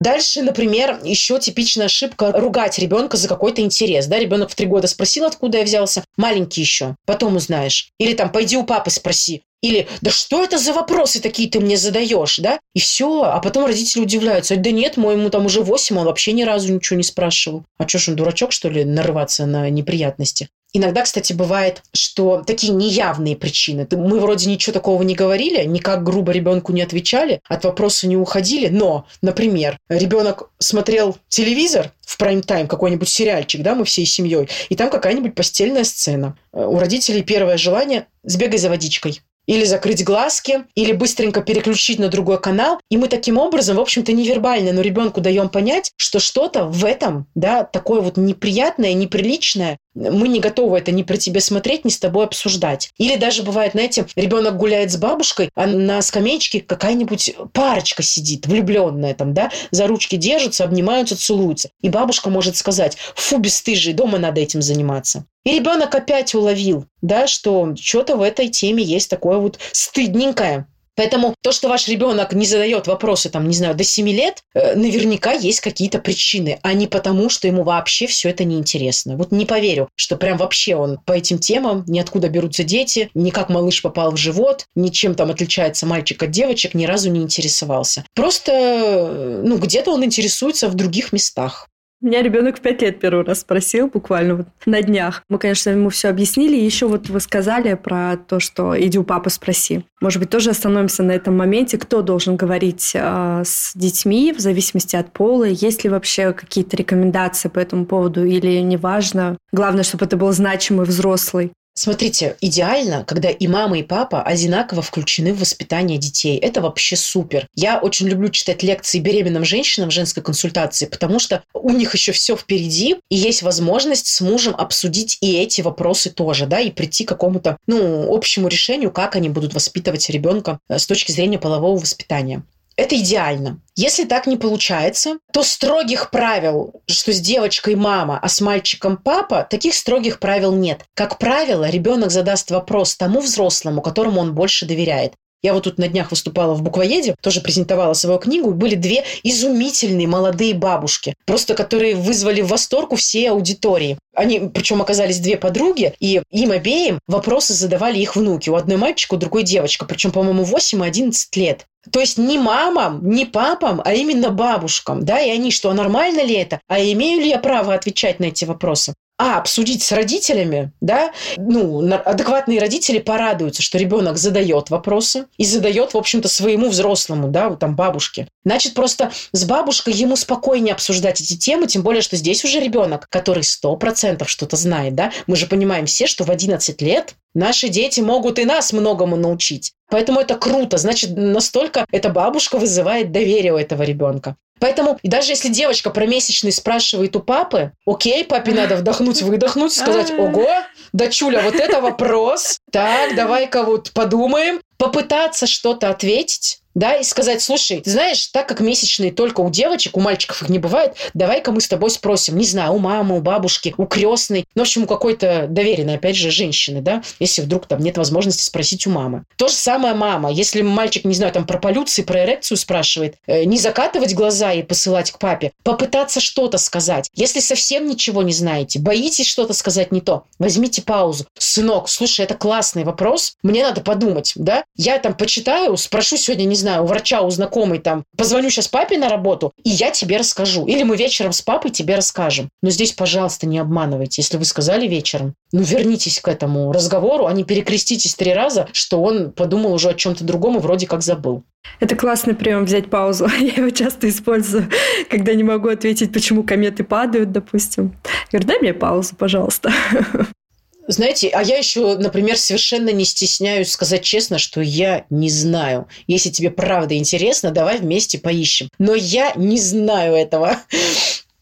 Дальше, например, еще типичная ошибка – ругать ребенка за какой-то интерес. Да? Ребенок в три года спросил, откуда я взялся. Маленький еще. Потом узнаешь. Или там, пойди у папы спроси. Или, да что это за вопросы такие ты мне задаешь, да? И все. А потом родители удивляются. Да нет, моему там уже восемь, он вообще ни разу ничего не спрашивал. А что ж он дурачок, что ли, нарываться на неприятности? Иногда, кстати, бывает, что такие неявные причины. Мы вроде ничего такого не говорили, никак грубо ребенку не отвечали, от вопроса не уходили, но, например, ребенок смотрел телевизор в прайм-тайм, какой-нибудь сериальчик, да, мы всей семьей, и там какая-нибудь постельная сцена. У родителей первое желание – сбегай за водичкой или закрыть глазки, или быстренько переключить на другой канал. И мы таким образом, в общем-то, невербально, но ребенку даем понять, что что-то в этом, да, такое вот неприятное, неприличное, мы не готовы это ни при тебе смотреть, ни с тобой обсуждать. Или даже бывает, знаете, ребенок гуляет с бабушкой, а на скамеечке какая-нибудь парочка сидит, влюбленная там, да, за ручки держатся, обнимаются, целуются. И бабушка может сказать, фу, бесстыжий, дома надо этим заниматься. И ребенок опять уловил, да, что что-то в этой теме есть такое вот стыдненькое. Поэтому то, что ваш ребенок не задает вопросы, там, не знаю, до 7 лет, э, наверняка есть какие-то причины, а не потому, что ему вообще все это неинтересно. Вот не поверю, что прям вообще он по этим темам, ни откуда берутся дети, ни как малыш попал в живот, ничем там отличается мальчик от девочек, ни разу не интересовался. Просто, э, ну, где-то он интересуется в других местах. Меня ребенок в пять лет первый раз спросил, буквально вот на днях. Мы, конечно, ему все объяснили. И еще вот вы сказали про то, что иди у папы спроси. Может быть, тоже остановимся на этом моменте, кто должен говорить э, с детьми в зависимости от пола, есть ли вообще какие-то рекомендации по этому поводу или неважно. Главное, чтобы это был значимый взрослый. Смотрите, идеально, когда и мама, и папа одинаково включены в воспитание детей. Это вообще супер. Я очень люблю читать лекции беременным женщинам в женской консультации, потому что у них еще все впереди, и есть возможность с мужем обсудить и эти вопросы тоже, да, и прийти к какому-то, ну, общему решению, как они будут воспитывать ребенка э, с точки зрения полового воспитания. Это идеально. Если так не получается, то строгих правил, что с девочкой мама, а с мальчиком папа, таких строгих правил нет. Как правило, ребенок задаст вопрос тому взрослому, которому он больше доверяет. Я вот тут на днях выступала в буквоеде, тоже презентовала свою книгу. Были две изумительные молодые бабушки, просто которые вызвали в восторг у всей аудитории. Они, причем, оказались две подруги, и им обеим вопросы задавали их внуки. У одной мальчика, у другой девочка, причем, по-моему, 8 и 11 лет. То есть не мамам, не папам, а именно бабушкам, да, и они, что, нормально ли это, а имею ли я право отвечать на эти вопросы? а, обсудить с родителями, да, ну, адекватные родители порадуются, что ребенок задает вопросы и задает, в общем-то, своему взрослому, да, вот там бабушке. Значит, просто с бабушкой ему спокойнее обсуждать эти темы, тем более, что здесь уже ребенок, который сто процентов что-то знает, да. Мы же понимаем все, что в 11 лет Наши дети могут и нас многому научить. Поэтому это круто. Значит, настолько эта бабушка вызывает доверие у этого ребенка. Поэтому даже если девочка про месячный спрашивает у папы, окей, папе надо вдохнуть, выдохнуть, сказать, ого, дочуля, вот это вопрос. Так, давай-ка вот подумаем. Попытаться что-то ответить, да, и сказать, слушай, ты знаешь, так как месячные только у девочек, у мальчиков их не бывает, давай-ка мы с тобой спросим, не знаю, у мамы, у бабушки, у крестной, ну, в общем, у какой-то доверенной, опять же, женщины, да, если вдруг там нет возможности спросить у мамы. То же самое мама. Если мальчик, не знаю, там про полюции, про эрекцию спрашивает, э, не закатывать глаза и посылать к папе, попытаться что-то сказать. Если совсем ничего не знаете, боитесь что-то сказать не то, возьмите паузу. Сынок, слушай, это классный вопрос, мне надо подумать, да? Я там почитаю, спрошу сегодня, не знаю, у врача, у знакомой там, позвоню сейчас папе на работу, и я тебе расскажу. Или мы вечером с папой тебе расскажем. Но здесь, пожалуйста, не обманывайте. Если вы сказали вечером, ну, вернитесь к этому разговору, а не перекреститесь три раза, что он подумал уже о чем-то другом и вроде как забыл. Это классный прием взять паузу. Я его часто использую, когда не могу ответить, почему кометы падают, допустим. Я говорю, дай мне паузу, пожалуйста. Знаете, а я еще, например, совершенно не стесняюсь сказать честно, что я не знаю. Если тебе правда интересно, давай вместе поищем. Но я не знаю этого.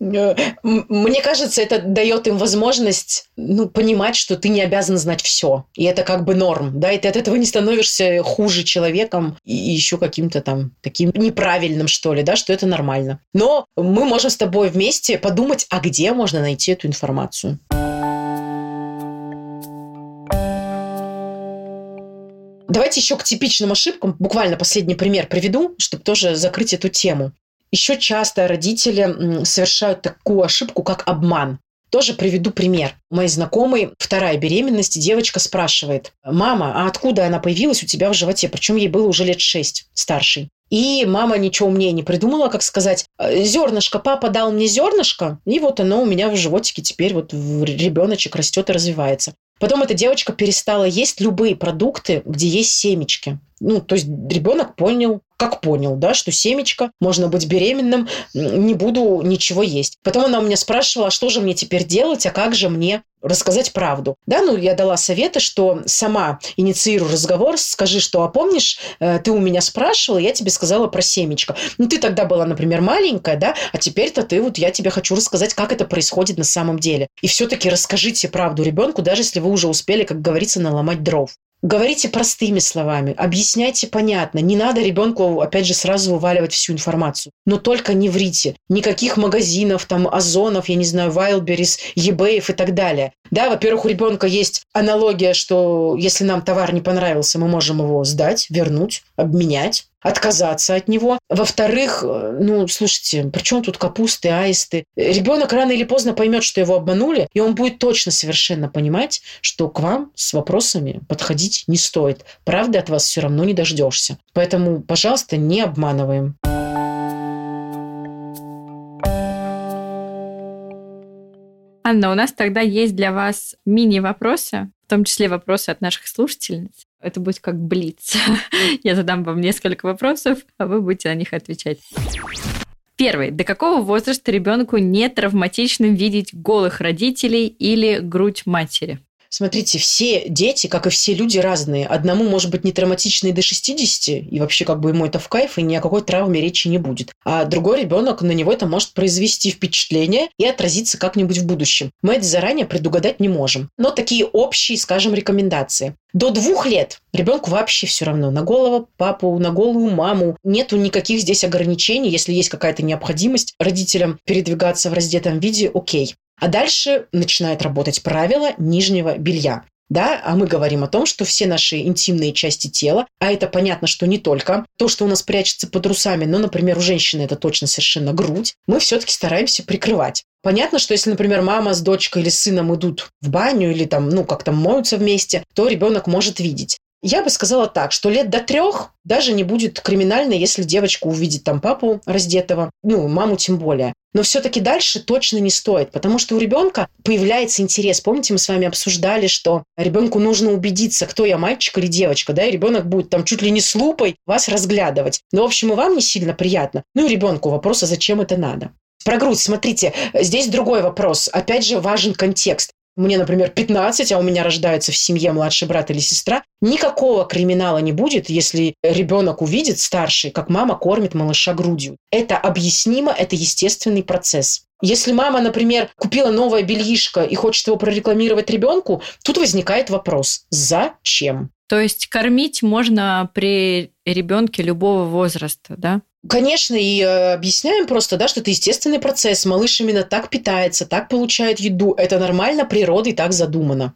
Мне кажется, это дает им возможность ну, понимать, что ты не обязан знать все. И это как бы норм. Да, и ты от этого не становишься хуже человеком и еще каким-то там таким неправильным, что ли, да, что это нормально. Но мы можем с тобой вместе подумать, а где можно найти эту информацию. Давайте еще к типичным ошибкам, буквально последний пример приведу, чтобы тоже закрыть эту тему. Еще часто родители совершают такую ошибку, как обман. Тоже приведу пример. У моей знакомой вторая беременность, девочка спрашивает, мама, а откуда она появилась у тебя в животе? Причем ей было уже лет шесть, старший. И мама ничего умнее не придумала, как сказать, зернышко, папа дал мне зернышко, и вот оно у меня в животике теперь вот ребеночек растет и развивается. Потом эта девочка перестала есть любые продукты, где есть семечки. Ну, то есть ребенок понял, как понял, да, что семечко, можно быть беременным, не буду ничего есть. Потом она у меня спрашивала, а что же мне теперь делать, а как же мне рассказать правду. Да, ну, я дала советы, что сама инициирую разговор, скажи, что, а помнишь, э, ты у меня спрашивала, я тебе сказала про семечко. Ну, ты тогда была, например, маленькая, да, а теперь-то ты, вот я тебе хочу рассказать, как это происходит на самом деле. И все-таки расскажите правду ребенку, даже если вы уже успели, как говорится, наломать дров. Говорите простыми словами, объясняйте понятно. Не надо ребенку, опять же, сразу вываливать всю информацию. Но только не врите. Никаких магазинов, там, Озонов, я не знаю, Wildberries, eBay и так далее. Да, во-первых, у ребенка есть аналогия, что если нам товар не понравился, мы можем его сдать, вернуть, обменять отказаться от него. Во-вторых, э, ну, слушайте, при чем тут капусты, аисты? Ребенок рано или поздно поймет, что его обманули, и он будет точно совершенно понимать, что к вам с вопросами подходить не стоит. Правды от вас все равно не дождешься. Поэтому, пожалуйста, не обманываем. Анна, у нас тогда есть для вас мини-вопросы, в том числе вопросы от наших слушательниц. Это будет как блиц. Я задам вам несколько вопросов, а вы будете на них отвечать. Первый. До какого возраста ребенку не травматично видеть голых родителей или грудь матери? Смотрите, все дети, как и все люди, разные. Одному может быть не травматично и до 60, и вообще как бы ему это в кайф, и ни о какой травме речи не будет. А другой ребенок, на него это может произвести впечатление и отразиться как-нибудь в будущем. Мы это заранее предугадать не можем. Но такие общие, скажем, рекомендации. До двух лет ребенку вообще все равно. На голову папу, на голову маму. Нету никаких здесь ограничений. Если есть какая-то необходимость родителям передвигаться в раздетом виде, окей. А дальше начинает работать правило нижнего белья. Да, а мы говорим о том, что все наши интимные части тела, а это понятно, что не только то, что у нас прячется под трусами, но, например, у женщины это точно совершенно грудь, мы все-таки стараемся прикрывать. Понятно, что если, например, мама с дочкой или сыном идут в баню или там, ну, как-то моются вместе, то ребенок может видеть. Я бы сказала так, что лет до трех даже не будет криминально, если девочка увидит там папу раздетого, ну, маму тем более. Но все-таки дальше точно не стоит, потому что у ребенка появляется интерес. Помните, мы с вами обсуждали, что ребенку нужно убедиться, кто я, мальчик или девочка, да, и ребенок будет там чуть ли не с лупой вас разглядывать. Но, в общем, и вам не сильно приятно. Ну и ребенку вопрос, а зачем это надо? Про грудь, смотрите, здесь другой вопрос. Опять же, важен контекст мне, например, 15, а у меня рождается в семье младший брат или сестра, никакого криминала не будет, если ребенок увидит старший, как мама кормит малыша грудью. Это объяснимо, это естественный процесс. Если мама, например, купила новое бельишко и хочет его прорекламировать ребенку, тут возникает вопрос, зачем? То есть кормить можно при ребенке любого возраста, да? Конечно, и э, объясняем просто, да, что это естественный процесс. Малыш именно так питается, так получает еду. Это нормально, природой так задумано.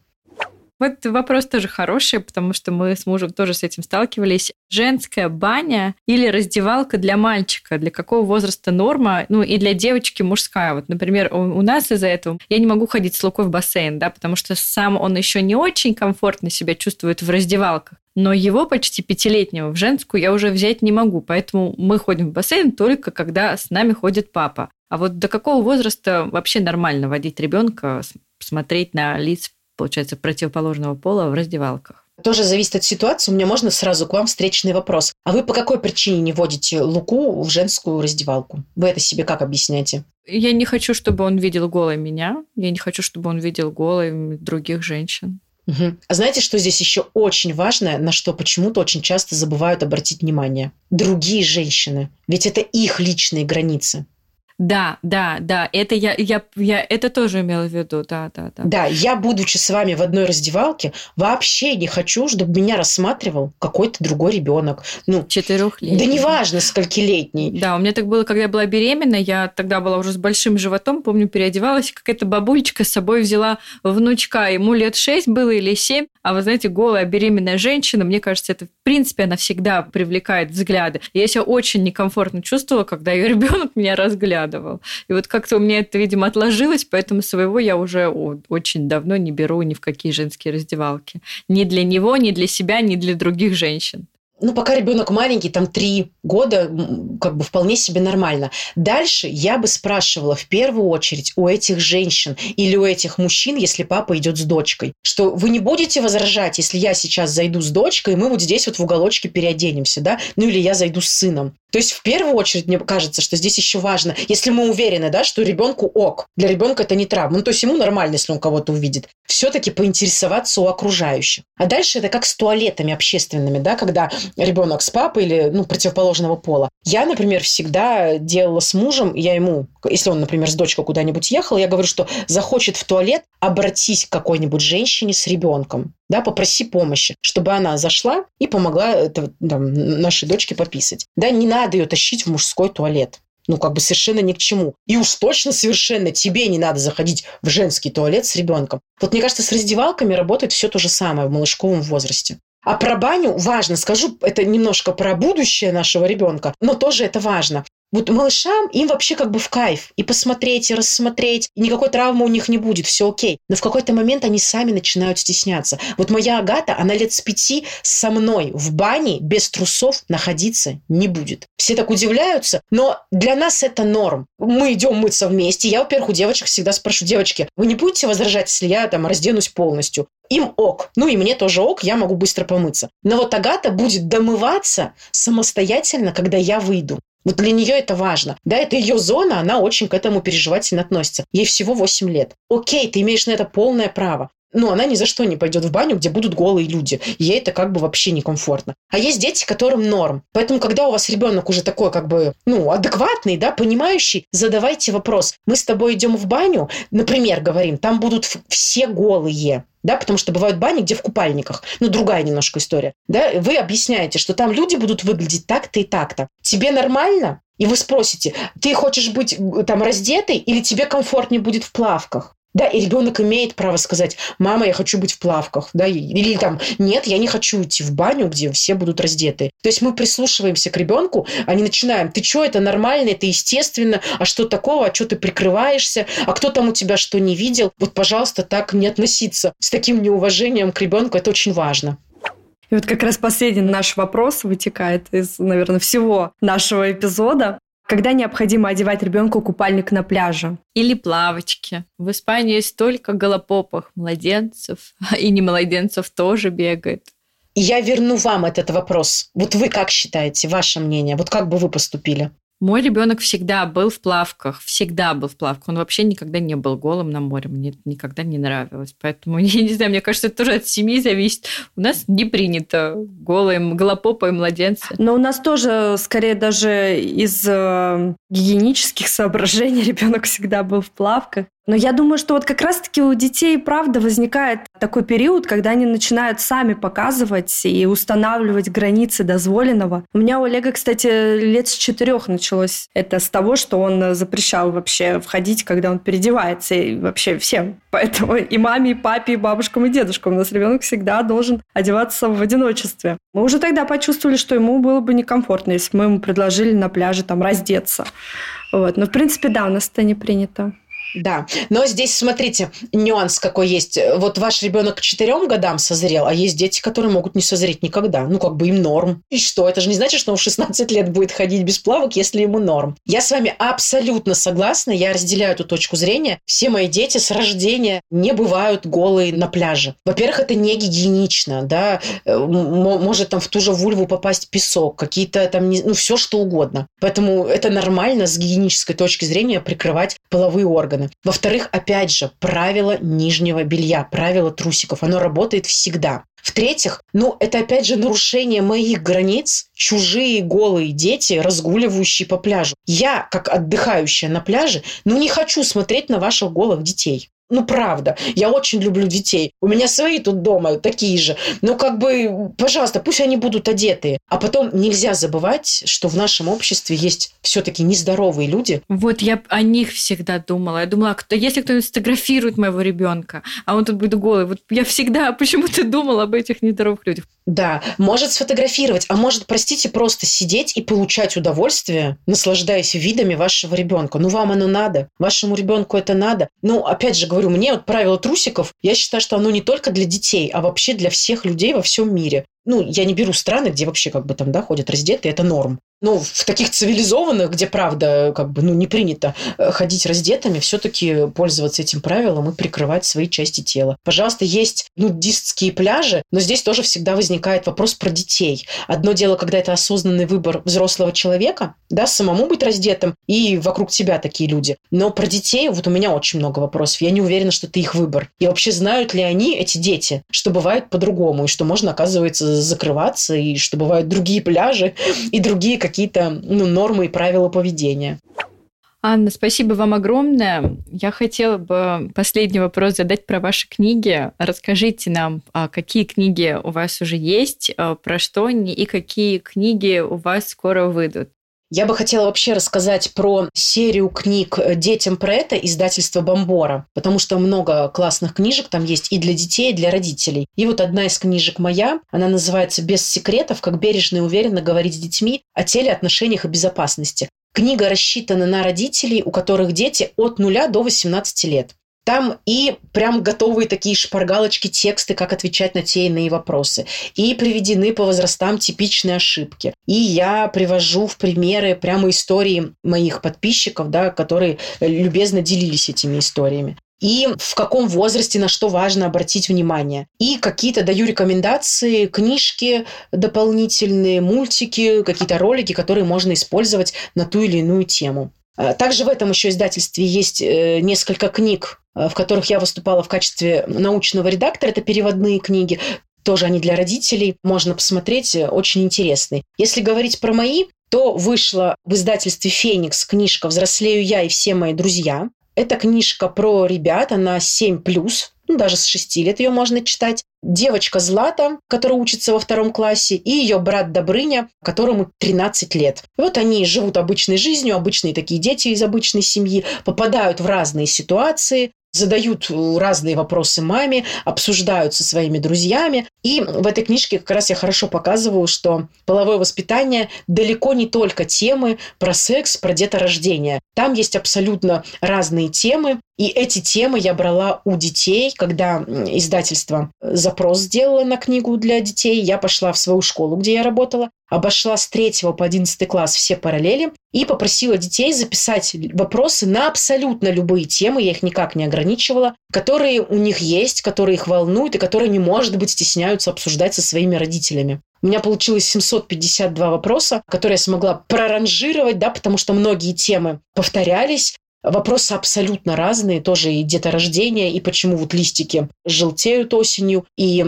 Вот вопрос тоже хороший, потому что мы с мужем тоже с этим сталкивались. Женская баня или раздевалка для мальчика? Для какого возраста норма? Ну, и для девочки мужская. Вот, например, у, нас из-за этого я не могу ходить с Лукой в бассейн, да, потому что сам он еще не очень комфортно себя чувствует в раздевалках. Но его почти пятилетнего в женскую я уже взять не могу, поэтому мы ходим в бассейн только когда с нами ходит папа. А вот до какого возраста вообще нормально водить ребенка, смотреть на лиц получается, противоположного пола в раздевалках. Тоже зависит от ситуации. У меня можно сразу к вам встречный вопрос. А вы по какой причине не водите Луку в женскую раздевалку? Вы это себе как объясняете? Я не хочу, чтобы он видел голой меня. Я не хочу, чтобы он видел голой других женщин. Угу. А знаете, что здесь еще очень важное, на что почему-то очень часто забывают обратить внимание? Другие женщины. Ведь это их личные границы. Да, да, да, это я, я, я это тоже имела в виду, да, да, да. Да, я, будучи с вами в одной раздевалке, вообще не хочу, чтобы меня рассматривал какой-то другой ребенок. Ну, четырехлетний. Да неважно, сколькилетний. Да, у меня так было, когда я была беременна, я тогда была уже с большим животом, помню, переодевалась, какая-то бабулечка с собой взяла внучка, ему лет шесть было или семь, а вы знаете, голая беременная женщина, мне кажется, это в принципе она всегда привлекает взгляды. Я себя очень некомфортно чувствовала, когда ее ребенок меня разглядывал. И вот как-то у меня это, видимо, отложилось, поэтому своего я уже очень давно не беру ни в какие женские раздевалки. Ни для него, ни для себя, ни для других женщин ну, пока ребенок маленький, там три года, как бы вполне себе нормально. Дальше я бы спрашивала в первую очередь у этих женщин или у этих мужчин, если папа идет с дочкой, что вы не будете возражать, если я сейчас зайду с дочкой, и мы вот здесь вот в уголочке переоденемся, да, ну или я зайду с сыном. То есть в первую очередь мне кажется, что здесь еще важно, если мы уверены, да, что ребенку ок, для ребенка это не травма, ну то есть ему нормально, если он кого-то увидит, все-таки поинтересоваться у окружающих. А дальше это как с туалетами общественными, да, когда ребенок с папой или ну противоположного пола. Я, например, всегда делала с мужем, я ему, если он, например, с дочкой куда-нибудь ехал, я говорю, что захочет в туалет, обратись к какой-нибудь женщине с ребенком да, попроси помощи, чтобы она зашла и помогла это, там, нашей дочке пописать. Да, не надо ее тащить в мужской туалет. Ну, как бы совершенно ни к чему. И уж точно совершенно тебе не надо заходить в женский туалет с ребенком. Вот мне кажется, с раздевалками работает все то же самое в малышковом возрасте. А про баню важно, скажу, это немножко про будущее нашего ребенка, но тоже это важно. Вот малышам им вообще как бы в кайф. И посмотреть, и рассмотреть. И никакой травмы у них не будет, все окей. Но в какой-то момент они сами начинают стесняться. Вот моя Агата, она лет с пяти со мной в бане без трусов находиться не будет. Все так удивляются, но для нас это норм. Мы идем мыться вместе. Я, во-первых, у девочек всегда спрашиваю, девочки, вы не будете возражать, если я там разденусь полностью? Им ок. Ну и мне тоже ок, я могу быстро помыться. Но вот Агата будет домываться самостоятельно, когда я выйду. Вот для нее это важно. Да, это ее зона, она очень к этому переживательно относится. Ей всего 8 лет. Окей, ты имеешь на это полное право. Но она ни за что не пойдет в баню, где будут голые люди. Ей это как бы вообще некомфортно. А есть дети, которым норм. Поэтому, когда у вас ребенок уже такой как бы, ну, адекватный, да, понимающий, задавайте вопрос. Мы с тобой идем в баню, например, говорим, там будут все голые да, потому что бывают бани, где в купальниках, ну, другая немножко история, да, вы объясняете, что там люди будут выглядеть так-то и так-то. Тебе нормально? И вы спросите, ты хочешь быть там раздетой или тебе комфортнее будет в плавках? Да, и ребенок имеет право сказать, мама, я хочу быть в плавках, да, или там, нет, я не хочу идти в баню, где все будут раздеты. То есть мы прислушиваемся к ребенку, а не начинаем, ты что, это нормально, это естественно, а что такого, а что ты прикрываешься, а кто там у тебя что не видел. Вот, пожалуйста, так не относиться с таким неуважением к ребенку, это очень важно. И вот как раз последний наш вопрос вытекает из, наверное, всего нашего эпизода. Когда необходимо одевать ребенку купальник на пляже? Или плавочки. В Испании столько голопопых младенцев, и не младенцев тоже бегает. Я верну вам этот вопрос. Вот вы как считаете, ваше мнение? Вот как бы вы поступили? Мой ребенок всегда был в плавках, всегда был в плавках. Он вообще никогда не был голым на море. Мне это никогда не нравилось. Поэтому, я не знаю, мне кажется, это тоже от семьи зависит. У нас не принято голые, голопопые младенцы. Но у нас тоже, скорее, даже из э, гигиенических соображений ребенок всегда был в плавках. Но я думаю, что вот как раз-таки у детей, правда, возникает такой период, когда они начинают сами показывать и устанавливать границы дозволенного. У меня у Олега, кстати, лет с четырех началось это с того, что он запрещал вообще входить, когда он переодевается, и вообще всем. Поэтому и маме, и папе, и бабушкам, и дедушкам у нас ребенок всегда должен одеваться в одиночестве. Мы уже тогда почувствовали, что ему было бы некомфортно, если мы ему предложили на пляже там раздеться. Вот. Но, в принципе, да, у нас это не принято. Да, но здесь, смотрите, нюанс какой есть. Вот ваш ребенок к четырем годам созрел, а есть дети, которые могут не созреть никогда. Ну, как бы им норм. И что? Это же не значит, что он в 16 лет будет ходить без плавок, если ему норм. Я с вами абсолютно согласна, я разделяю эту точку зрения. Все мои дети с рождения не бывают голые на пляже. Во-первых, это не гигиенично, да, э, может там в ту же вульву попасть песок, какие-то там, ну, все что угодно. Поэтому это нормально с гигиенической точки зрения прикрывать половые органы органы. Во-вторых, опять же, правило нижнего белья, правило трусиков, оно работает всегда. В-третьих, ну, это опять же нарушение моих границ, чужие голые дети, разгуливающие по пляжу. Я, как отдыхающая на пляже, ну, не хочу смотреть на ваших голых детей. Ну, правда. Я очень люблю детей. У меня свои тут дома такие же. Ну, как бы, пожалуйста, пусть они будут одетые. А потом нельзя забывать, что в нашем обществе есть все-таки нездоровые люди. Вот я о них всегда думала. Я думала, кто, если кто-нибудь сфотографирует моего ребенка, а он тут будет голый. Вот я всегда почему-то думала об этих нездоровых людях. Да, может сфотографировать, а может, простите, просто сидеть и получать удовольствие, наслаждаясь видами вашего ребенка. Ну, вам оно надо. Вашему ребенку это надо. Ну, опять же говорю, говорю, мне вот правило трусиков, я считаю, что оно не только для детей, а вообще для всех людей во всем мире. Ну, я не беру страны, где вообще как бы там, да, ходят раздетые, это норм. Ну, в таких цивилизованных, где, правда, как бы, ну, не принято э, ходить раздетыми, все-таки пользоваться этим правилом и прикрывать свои части тела. Пожалуйста, есть нудистские пляжи, но здесь тоже всегда возникает вопрос про детей. Одно дело, когда это осознанный выбор взрослого человека, да, самому быть раздетым, и вокруг тебя такие люди. Но про детей вот у меня очень много вопросов. Я не уверена, что это их выбор. И вообще знают ли они, эти дети, что бывает по-другому, и что можно, оказывается, закрываться, и что бывают другие пляжи, и другие какие какие-то ну, нормы и правила поведения. Анна, спасибо вам огромное. Я хотела бы последний вопрос задать про ваши книги. Расскажите нам, а какие книги у вас уже есть, а, про что они и какие книги у вас скоро выйдут. Я бы хотела вообще рассказать про серию книг детям про это издательства Бомбора, потому что много классных книжек там есть и для детей, и для родителей. И вот одна из книжек моя, она называется «Без секретов. Как бережно и уверенно говорить с детьми о теле, отношениях и безопасности». Книга рассчитана на родителей, у которых дети от 0 до 18 лет. Там и прям готовые такие шпаргалочки, тексты, как отвечать на те иные вопросы. И приведены по возрастам типичные ошибки. И я привожу в примеры прямо истории моих подписчиков, да, которые любезно делились этими историями и в каком возрасте на что важно обратить внимание. И какие-то даю рекомендации, книжки дополнительные, мультики, какие-то ролики, которые можно использовать на ту или иную тему. А также в этом еще издательстве есть э, несколько книг, э, в которых я выступала в качестве научного редактора. Это переводные книги. Тоже они для родителей. Можно посмотреть. Э, очень интересные. Если говорить про мои, то вышла в издательстве «Феникс» книжка «Взрослею я и все мои друзья». Это книжка про ребят, она 7+, ну, даже с 6 лет ее можно читать. Девочка Злата, которая учится во втором классе, и ее брат Добрыня, которому 13 лет. Вот они живут обычной жизнью, обычные такие дети из обычной семьи, попадают в разные ситуации, задают разные вопросы маме, обсуждают со своими друзьями. И в этой книжке как раз я хорошо показываю, что половое воспитание далеко не только темы про секс, про деторождение. Там есть абсолютно разные темы, и эти темы я брала у детей, когда издательство запрос сделало на книгу для детей. Я пошла в свою школу, где я работала, обошла с 3 по 11 класс все параллели и попросила детей записать вопросы на абсолютно любые темы, я их никак не ограничивала, которые у них есть, которые их волнуют и которые не, может быть, стесняются обсуждать со своими родителями. У меня получилось 752 вопроса, которые я смогла проранжировать, да, потому что многие темы повторялись, Вопросы абсолютно разные, тоже и деторождение, и почему вот листики желтеют осенью, и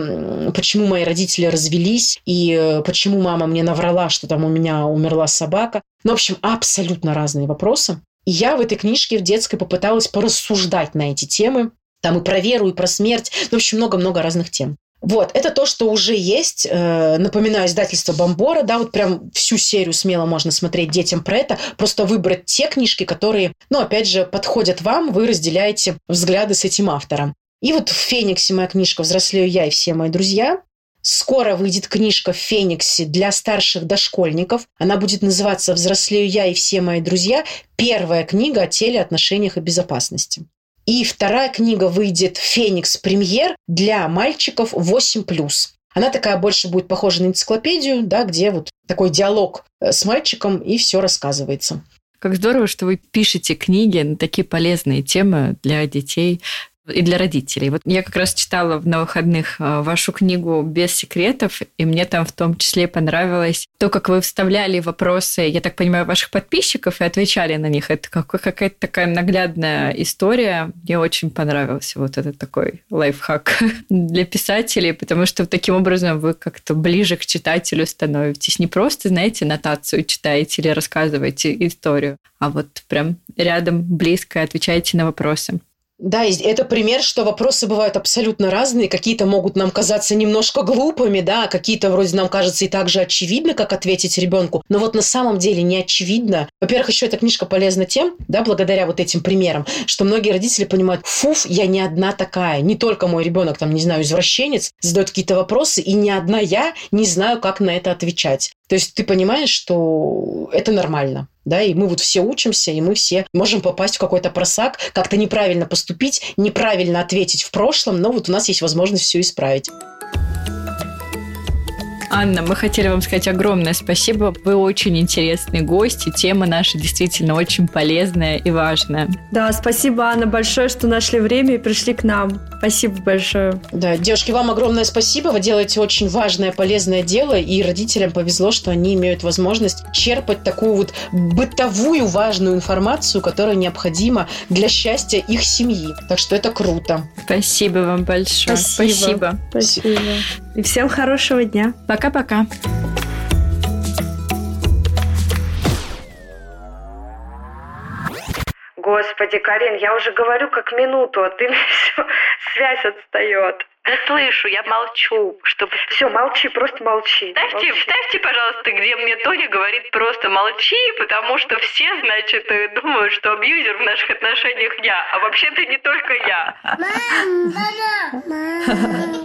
почему мои родители развелись, и э, почему мама мне наврала, что там у меня умерла собака. Ну, в общем, абсолютно разные вопросы. И я в этой книжке в детской попыталась порассуждать на эти темы. Там и про веру, и про смерть. Ну, в общем, много-много разных тем. Вот, это то, что уже есть. Э, напоминаю, издательство Бомбора, да, вот прям всю серию смело можно смотреть детям про это. Просто выбрать те книжки, которые, ну, опять же, подходят вам, вы разделяете взгляды с этим автором. И вот в «Фениксе» моя книжка «Взрослею я и все мои друзья». Скоро выйдет книжка в «Фениксе» для старших дошкольников. Она будет называться «Взрослею я и все мои друзья». Первая книга о теле, отношениях и безопасности. И вторая книга выйдет «Феникс Премьер» для мальчиков 8+. Она такая больше будет похожа на энциклопедию, да, где вот такой диалог э, с мальчиком, и все рассказывается. Как здорово, что вы пишете книги на такие полезные темы для детей и для родителей. Вот я как раз читала на выходных э, вашу книгу «Без секретов», и мне там в том числе понравилось то, как вы вставляли вопросы, я так понимаю, ваших подписчиков и отвечали на них. Это какая-то такая наглядная история. Мне очень понравился вот этот такой лайфхак для писателей, потому что таким образом вы как-то ближе к читателю становитесь. Не просто, знаете, нотацию читаете или рассказываете историю, а вот прям рядом близко отвечаете на вопросы. Да, это пример, что вопросы бывают абсолютно разные. Какие-то могут нам казаться немножко глупыми, да, а какие-то вроде нам кажется и так же очевидно, как ответить ребенку. Но вот на самом деле не очевидно. Во-первых, еще эта книжка полезна тем, да, благодаря вот этим примерам, что многие родители понимают, фуф, я не одна такая. Не только мой ребенок, там, не знаю, извращенец, задает какие-то вопросы, и не одна я не знаю, как на это отвечать. То есть ты понимаешь, что это нормально. Да, и мы вот все учимся, и мы все можем попасть в какой-то просак, как-то неправильно поступить, неправильно ответить в прошлом, но вот у нас есть возможность все исправить. Анна, мы хотели вам сказать огромное спасибо. Вы очень интересный гость, и тема наша действительно очень полезная и важная. Да, спасибо, Анна, большое, что нашли время и пришли к нам. Спасибо большое. Да, девушки, вам огромное спасибо. Вы делаете очень важное, полезное дело, и родителям повезло, что они имеют возможность черпать такую вот бытовую важную информацию, которая необходима для счастья их семьи. Так что это круто. Спасибо вам большое. Спасибо. Спасибо. спасибо. И всем хорошего дня. Пока-пока. Господи, Карин, я уже говорю как минуту, а ты все, связь отстает. Да слышу, я молчу, чтобы... Все, молчи, просто молчи. Вставьте, молчи. вставьте, пожалуйста, где мне Тоня говорит просто молчи, потому что все, значит, э, думают, что абьюзер в наших отношениях я, а вообще-то не только я. Мам, мама, мама.